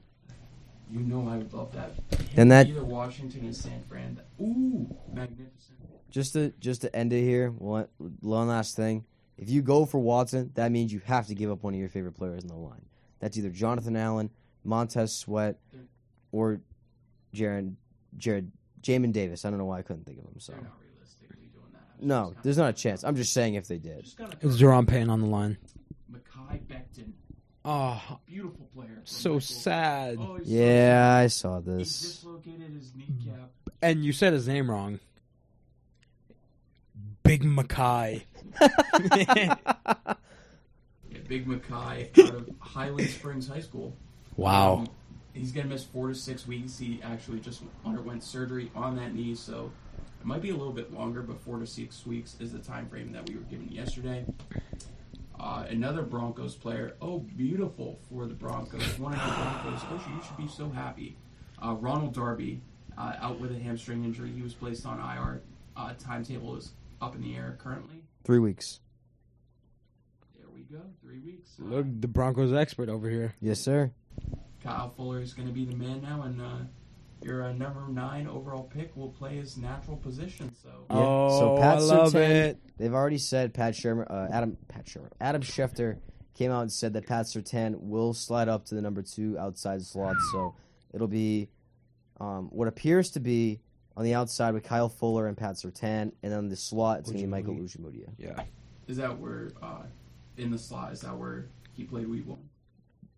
You know I would love that. And that- Either Washington or San Fran. Ooh, magnificent. Just to just to end it here, one one last thing. If you go for Watson, that means you have to give up one of your favorite players in the line. That's either Jonathan Allen, Montez Sweat, or Jared Jared Jamin Davis. I don't know why I couldn't think of him. So They're not realistically doing that. I was no, there's not a chance. I'm just saying if they did. Just gonna Is Jerome Payne on the line? Mekhi Becton. Oh, Beautiful player. so Michael. sad. Oh, he's so Yeah, I saw sad. He this. dislocated his kneecap. And you said his name wrong. Big Mackay. Yeah, Big Mackay out of Highland Springs High School. Wow. Um, he's gonna miss four to six weeks. He actually just underwent surgery on that knee, so it might be a little bit longer, but four to six weeks is the time frame that we were given yesterday. Uh, another Broncos player. Oh, beautiful for the Broncos. One of the Broncos. Oh, you should be so happy. Uh, Ronald Darby uh, out with a hamstring injury. He was placed on IR. Uh, timetable is up in the air currently. Three weeks. There we go. Three weeks. Uh, Look, the Broncos expert over here. Yes, sir. Kyle Fuller is going to be the man now, and uh, your uh, number nine overall pick will play his natural position. So Yeah, Oh, so Pat I love Surtain- it. They've already said Pat Shurmur, uh, Adam Pat Shurmur, Adam Schefter came out and said that Pat Surtain will slide up to the number two outside slot. So it'll be um, what appears to be on the outside with Kyle Fuller and Pat Surtain, and on the slot it's going to be Michael Ojemudia. Yeah. is that where uh, in the slot is that where he played week one?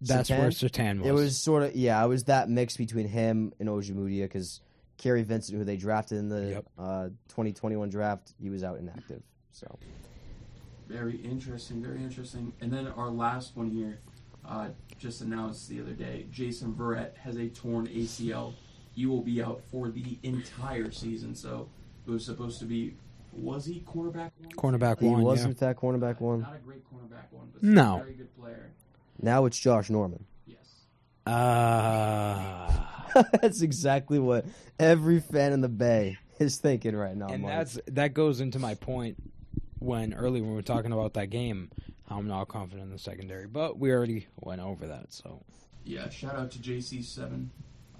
That's Surtain? where Surtain was. It was sort of yeah, it was that mix between him and Ojemudia because Kary Vincent, who they drafted in the Yep. uh, 2021 draft, he was out inactive. So Very interesting, very interesting. And then our last one here, uh, just announced the other day, Jason Verrett has a torn ACL. He will be out for the entire season. So it was supposed to be. Was he cornerback one? Cornerback He one. was yeah. in fact cornerback one. Not a great cornerback one, but No. a very good player. Now it's Josh Norman. Yes. Uh, that's exactly what every fan in the Bay is thinking right now. and Mike. that's that goes into my point when earlier when we were talking about that game, how I'm not confident in the secondary. But we already went over that, so Yeah, shout out to JC7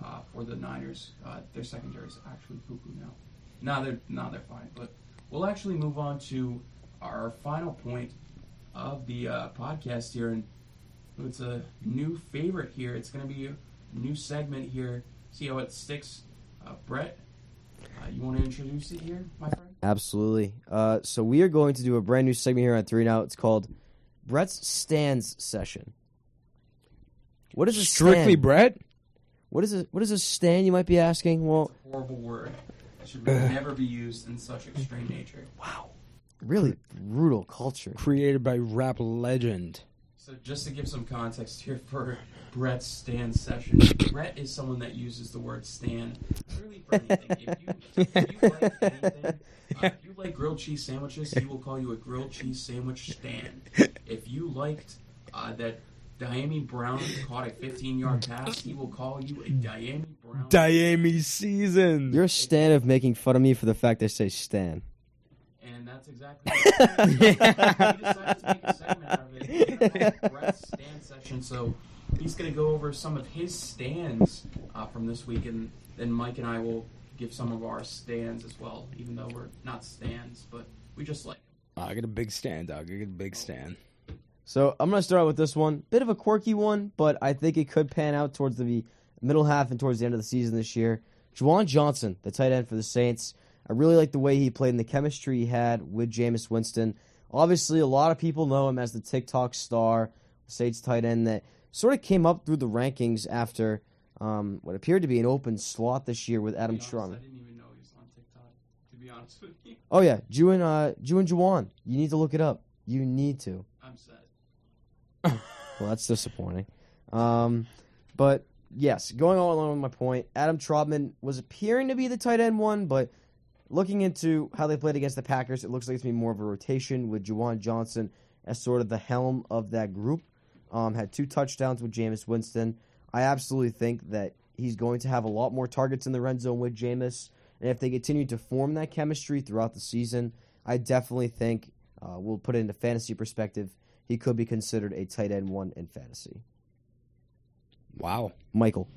uh, for the Niners. Uh, their secondary is actually poo poo now. Now they're now they're fine, but we'll actually move on to our final point of the uh, podcast here, and it's a new favorite here. It's going to be a new segment here. See how it sticks. Uh, Brett, uh, you want to introduce it here, my friend? Absolutely. Uh, so we are going to do a brand new segment here on Three Now. It's called Brett's Stands Session. What is a strictly stand? Brett. What is a what is a stand? You might be asking. Well, It's a horrible word. It should never be used in such extreme nature. wow, really brutal culture. created by rap legend. So just to give some context here for Brett's stand session, Brett is someone that uses the word stand really for anything. If you, if you like anything, uh, if you like grilled cheese sandwiches, he will call you a grilled cheese sandwich stand. If you liked uh, that Dyami Brown caught a 15-yard pass, he will call you a Dyami Brown. Dyami season. You're a stand of making fun of me for the fact I say Stan. and that's exactly what we decided to make a segment out of it. We're gonna have Brett's stand session. So he's going to go over some of his stands uh, from this week, and then Mike and I will give some of our stands as well, even though we're not stands, but we just like. I got a big stand, dog. I got a big stand. So I'm gonna start out with this one. Bit of a quirky one, but I think it could pan out towards the middle half and towards the end of the season this year. Juwan Johnson, the tight end for the Saints. I really like the way he played and the chemistry he had with Jameis Winston. Obviously, a lot of people know him as the TikTok star, Saints tight end that sort of came up through the rankings after um, what appeared to be an open slot this year with Adam To be honest, I didn't even know he was on TikTok. To be honest with you, Oh yeah, Juwan, uh, Juwan Juwan. You need to look it up. You need to. I'm sad. Well, that's disappointing. Um, but yes, going on along with my point, Adam Trautman was appearing to be the tight end one, but looking into how they played against the Packers, it looks like it's going to be more of a rotation with Juwan Johnson as sort of the helm of that group. Um, had two touchdowns with Jameis Winston. I absolutely think that he's going to have a lot more targets in the red zone with Jameis. And if they continue to form that chemistry throughout the season, I definitely think uh, we'll put it into fantasy perspective. He could be considered a tight end one in fantasy. Wow. Michael.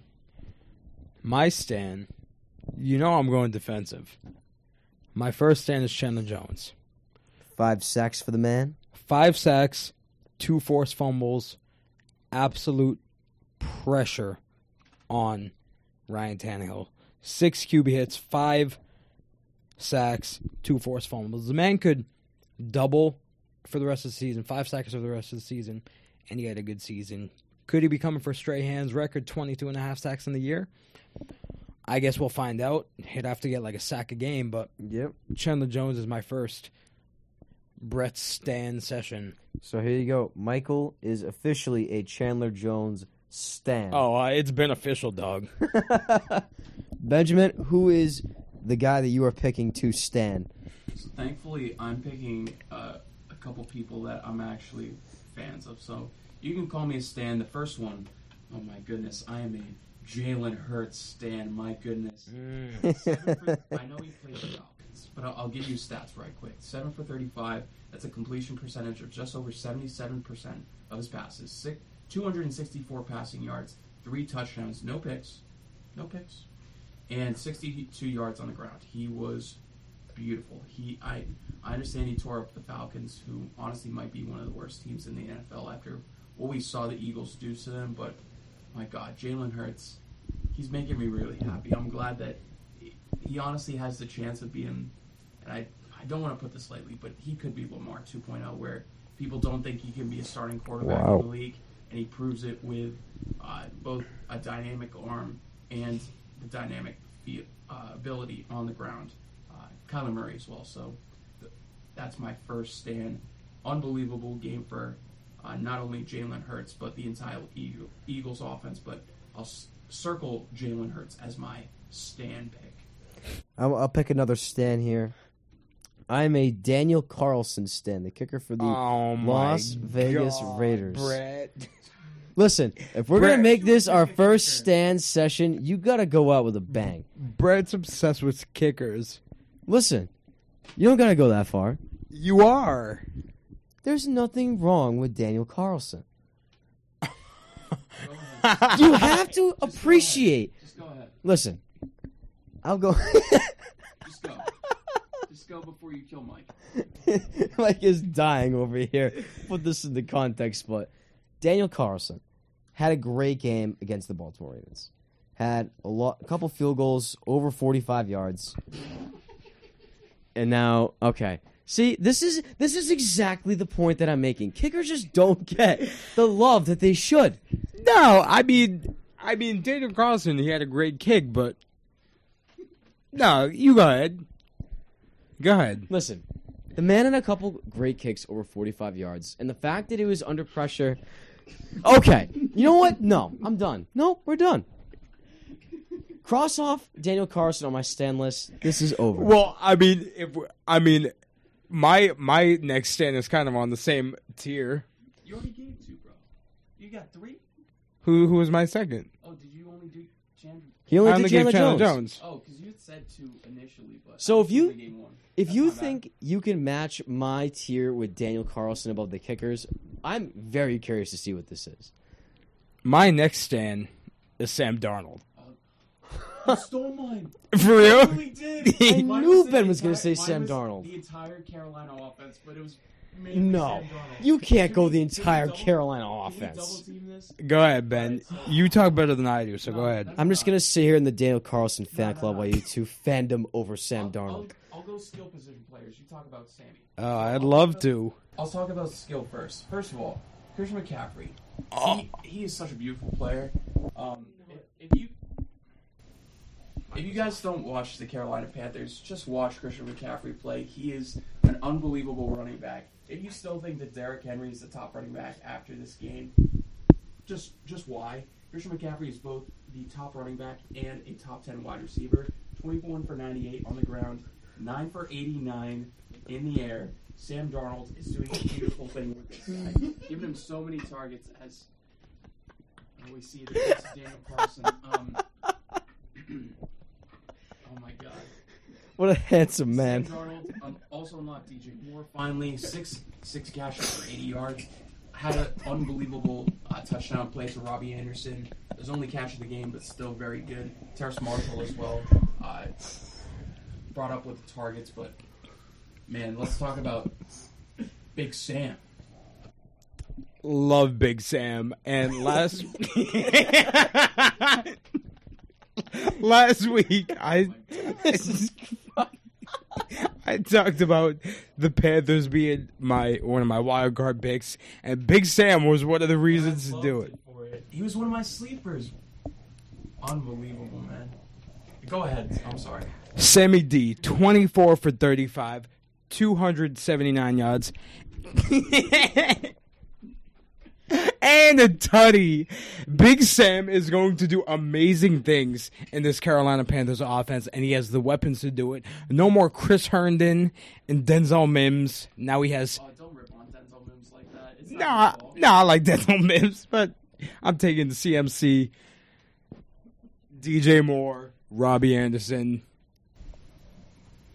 My stand, you know I'm going defensive. My first stand is Chandler Jones. Five sacks for the man. Five sacks, two forced fumbles, absolute pressure on Ryan Tannehill. Six QB hits, five sacks, two forced fumbles. The man could double for the rest of the season, five sacks for the rest of the season, and he had a good season. Could he be coming for Strahan's record 22 and a half sacks in the year? I guess we'll find out. He'd have to get like a sack a game, but Yep. Chandler Jones is my first Brett Stan session. So here you go. Michael is officially a Chandler Jones stan. Oh, uh, it's been official, dog. Benjamin, who is the guy that you are picking to stan? Thankfully, I'm picking uh, a couple people that I'm actually fans of. So you can call me a stan. The first one, oh my goodness, I am a Jalen Hurts stan. My goodness. Hmm. Seven for, I know he played the Falcons, but I'll, I'll give you stats right quick. Seven for 35. That's a completion percentage of just over 77% of his passes. Six, 264 passing yards, three touchdowns, no picks, no picks, and 62 yards on the ground. He was beautiful. He, I, I understand he tore up the Falcons, who honestly might be one of the worst teams in the NFL after what we saw the Eagles do to them. But my God, Jalen Hurts, he's making me really happy. I'm glad that he, honestly has the chance of being, and I, I don't want to put this lightly, but he could be Lamar 2.0, where people don't think he can be a starting quarterback Wow. in the league, and he proves it with uh, both a dynamic arm and the dynamic uh, ability on the ground. Uh, Kyler Murray as well. So that's my first stand. Unbelievable game for uh, not only Jalen Hurts but the entire Eagle- Eagles offense. But I'll s- circle Jalen Hurts as my stand pick. I'll, I'll pick another stand here. I'm a Daniel Carlson stand, the kicker for the Oh my Las Vegas God, Raiders. Brett. Listen, if we're Brett- gonna make this our first stand session, you gotta go out with a bang. Brett's obsessed with kickers. Listen, you don't gotta go that far. You are. There's nothing wrong with Daniel Carlson. You have to Just go appreciate. Just go ahead. Listen, I'll go. Just go. Just go before you kill Mike. Mike is dying over here. Put this in the context, but Daniel Carlson had a great game against the Baltimore Ravens. Had a lot, a couple field goals, over forty-five yards, and now okay. See, this is this is exactly the point that I'm making. Kickers just don't get the love that they should. No, I mean, I mean, Daniel Carlson, he had a great kick, but no, you go ahead. Go ahead. Listen, the man had a couple great kicks over 45 yards, and the fact that he was under pressure. Okay, you know what? No, I'm done. No, we're done. Cross off Daniel Carson on my stand list. This is over. Well, I mean, if I mean, my my next stand is kind of on the same tier. You already gave two, bro. You got three? Who who was my second? Oh, did you only do Chandler? he only I only did gave Chandler Chandler Jones. Jones. Oh, because you had said two initially, but So if you- only one. If That's you my bad. think you can match my tier with Daniel Carlson above the kickers, I'm very curious to see what this is. My next stand is Sam Darnold. You stole mine. For real? really did. I Mine knew the Ben was gonna entire- say mine Sam was Darnold. The entire Carolina offense, but it was mainly No, Sam Darnold. you can't Can go we- the can we entire double- Carolina can we offense. double team this? Go ahead, Ben. You talk better than I do, so go ahead. I'm just gonna sit here in the Daniel Carlson fan no, club no. while you two fandom over Sam I'll, Darnold. I'll, I'll go skill position players. You talk about Sammy. Oh, I'd love to. I'll talk about skill first. First of all, Christian McCaffrey. Oh. He, he is such a beautiful player. Um, if, if you if you guys don't watch the Carolina Panthers, just watch Christian McCaffrey play. He is an unbelievable running back. If you still think that Derrick Henry is the top running back after this game, just just why? Christian McCaffrey is both the top running back and a top ten wide receiver. Twenty-one for ninety-eight on the ground, nine for eighty-nine in the air. Sam Darnold is doing a beautiful thing with this guy, giving him so many targets as we see this Daniel Carlson. Um, oh my God. What a handsome man. Sam Darnold um, also unlocked DJ Moore. Finally, six six catches for 80 yards. Had an unbelievable uh, touchdown play to Robbie Anderson. It was only catch of the game, but still very good. Terrace Marshall as well. Uh, brought up with the targets, but man, let's talk about Big Sam. Love Big Sam. And last last week I I talked about the Panthers being my one of my wild card picks, and Big Sam was one of the reasons to do it. For it. He was one of my sleepers. Unbelievable, man. Go ahead. I'm sorry. Sammy D, 24 for 35, 279 yards. and a tutty. Big Sam is going to do amazing things in this Carolina Panthers offense, and he has the weapons to do it. No more Chris Herndon and Denzel Mims. Now he has. Oh, don't rip on Denzel Mims like that. It's not Nah, nah, I like Denzel Mims, but I'm taking the CMC, DJ Moore, Robbie Anderson,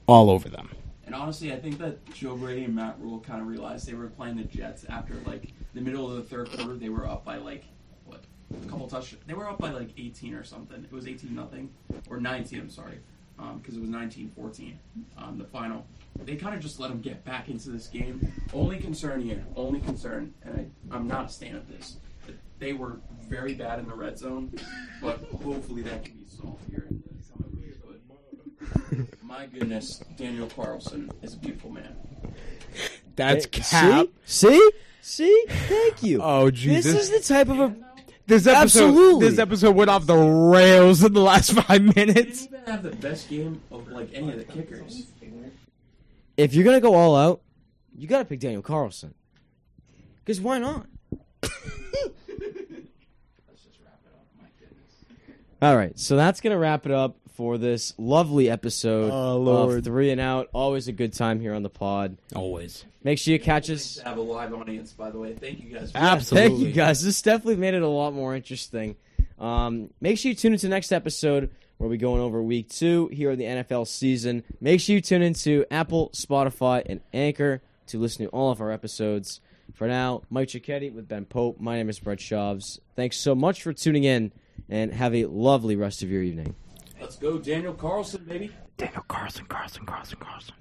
all over them. And honestly, I think that Joe Brady and Matt Rhule kind of realized they were playing the Jets after like the middle of the third quarter. They were up by like what a couple touch. They were up by like 18 or something. It was 18 nothing or 19. I'm sorry, because it was 19-14. Um, the final. They kind of just let them get back into this game. Only concern here, only concern, and I, I'm not a fan of this. They were very bad in the red zone, but hopefully that can be solved here in the my goodness, Daniel Carlson is a beautiful man. That's Hey, cap. See? See? See? Thank you. Oh, Jesus. This is the type of a. This episode, Absolutely. this episode went off the rails in the last five minutes. didn't even have the best game of like any of the kickers. If you're gonna go all out, you gotta pick Daniel Carlson. Because why not? Let's just wrap it up. My goodness. All right, so that's gonna wrap it up for this lovely episode Oh, of Three and Out. Always a good time here on the pod. Always. Make sure you catch us. to have a live audience, by the way. Thank you guys. For Absolutely. Thank you guys. This definitely made it a lot more interesting. Um, make sure you tune into the next episode where we're going over week two here in the NFL season. Make sure you tune into Apple, Spotify, and Anchor to listen to all of our episodes. For now, Mike Cicchetti with Ben Pope. My name is Brett Shavs. Thanks so much for tuning in and have a lovely rest of your evening. Let's go, Daniel Carlson, baby. Daniel Carlson, Carlson, Carlson, Carson.